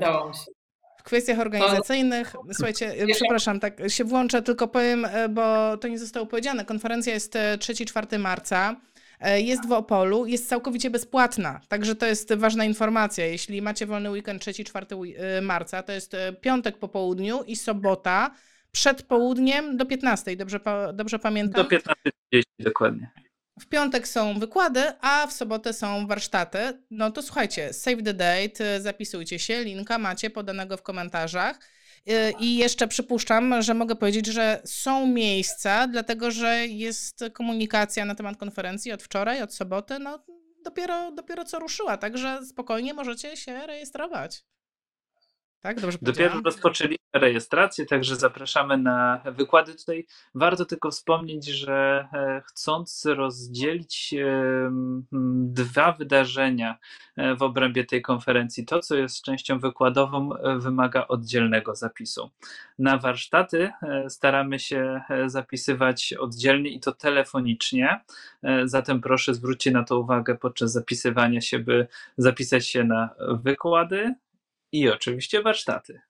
A: W kwestiach organizacyjnych, słuchajcie, e, przepraszam, tak się włączę, tylko powiem, e, bo to nie zostało powiedziane. Konferencja jest e, 3-4 marca. e, Jest w Opolu, jest całkowicie bezpłatna, także to jest ważna informacja. Jeśli macie wolny weekend 3-4 wi- e, marca, to jest e, piątek po południu i sobota przed południem do 15, dobrze, dobrze pamiętam?
C: Do 15.30 dokładnie.
A: W piątek są wykłady, a w sobotę są warsztaty. No to słuchajcie, save the date, y, zapisujcie się, linka macie podanego w komentarzach. Y, I jeszcze przypuszczam, że mogę powiedzieć, że są miejsca, dlatego że jest komunikacja na temat konferencji od wczoraj, od soboty, no dopiero, dopiero co ruszyła, także spokojnie możecie się rejestrować. Tak, dobrze
C: Dopiero rozpoczęliśmy rejestrację, także zapraszamy na wykłady. Tutaj warto tylko wspomnieć, że e, chcąc rozdzielić dwa wydarzenia e, w obrębie tej konferencji, to co jest częścią wykładową e, wymaga oddzielnego zapisu. Na warsztaty staramy się zapisywać oddzielnie i to telefonicznie, zatem proszę zwróćcie na to uwagę podczas zapisywania się, by zapisać się na wykłady i oczywiście warsztaty.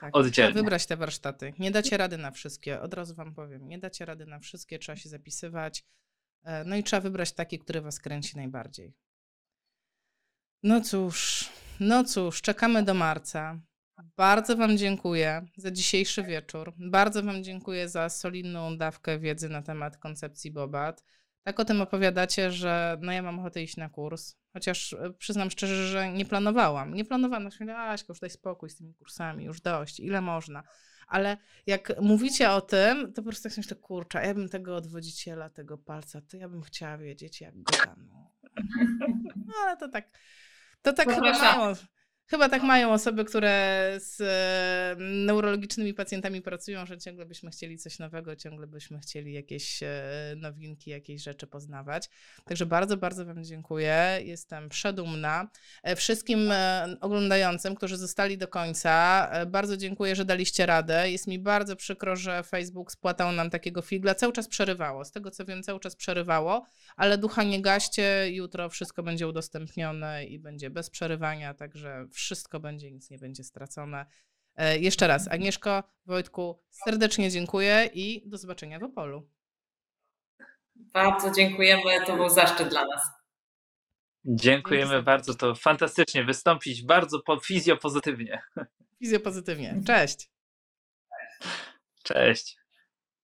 A: Tak,
C: Oddzielnie.
A: Wybrać te warsztaty. Nie dacie rady na wszystkie, od razu wam powiem. Nie dacie rady na wszystkie, trzeba się zapisywać. E, No i trzeba wybrać taki, który was kręci najbardziej. No cóż, no cóż, czekamy do marca. Bardzo Wam dziękuję za dzisiejszy wieczór. Bardzo Wam dziękuję za solidną dawkę wiedzy na temat koncepcji Bobat. Tak o tym opowiadacie, że no ja mam ochotę iść na kurs. Chociaż e, przyznam szczerze, że nie planowałam. Nie planowałam. Myślę, Aśka, już daj spokój z tymi kursami, już dość, ile można. Ale jak mówicie o tym, to po prostu tak myślę, kurczę, a ja bym tego odwodziciela, tego palca, to ja bym chciała wiedzieć, jak go tam. No ale to tak, to tak chyba
B: Zapraszam.
A: Chyba tak mają osoby, które z e, neurologicznymi pacjentami pracują, że ciągle byśmy chcieli coś nowego, ciągle byśmy chcieli jakieś e, nowinki, jakieś rzeczy poznawać. Także bardzo, bardzo Wam dziękuję. Jestem przedumna. E, Wszystkim oglądającym, którzy zostali do końca, bardzo dziękuję, że daliście radę. Jest mi bardzo przykro, że Facebook spłatał nam takiego figla. Cały czas przerywało. Z tego co wiem, cały czas przerywało, ale ducha nie gaście. Jutro wszystko będzie udostępnione i będzie bez przerywania, także będzie, nic nie będzie stracone. E, Jeszcze raz, Agnieszko, Wojtku, serdecznie dziękuję i do zobaczenia w Opolu.
B: Bardzo dziękujemy, to był zaszczyt dla nas.
C: Dziękujemy bardzo, to fantastycznie wystąpić, bardzo po, fizjopozytywnie.
A: Fizjopozytywnie. Cześć!
C: Cześć.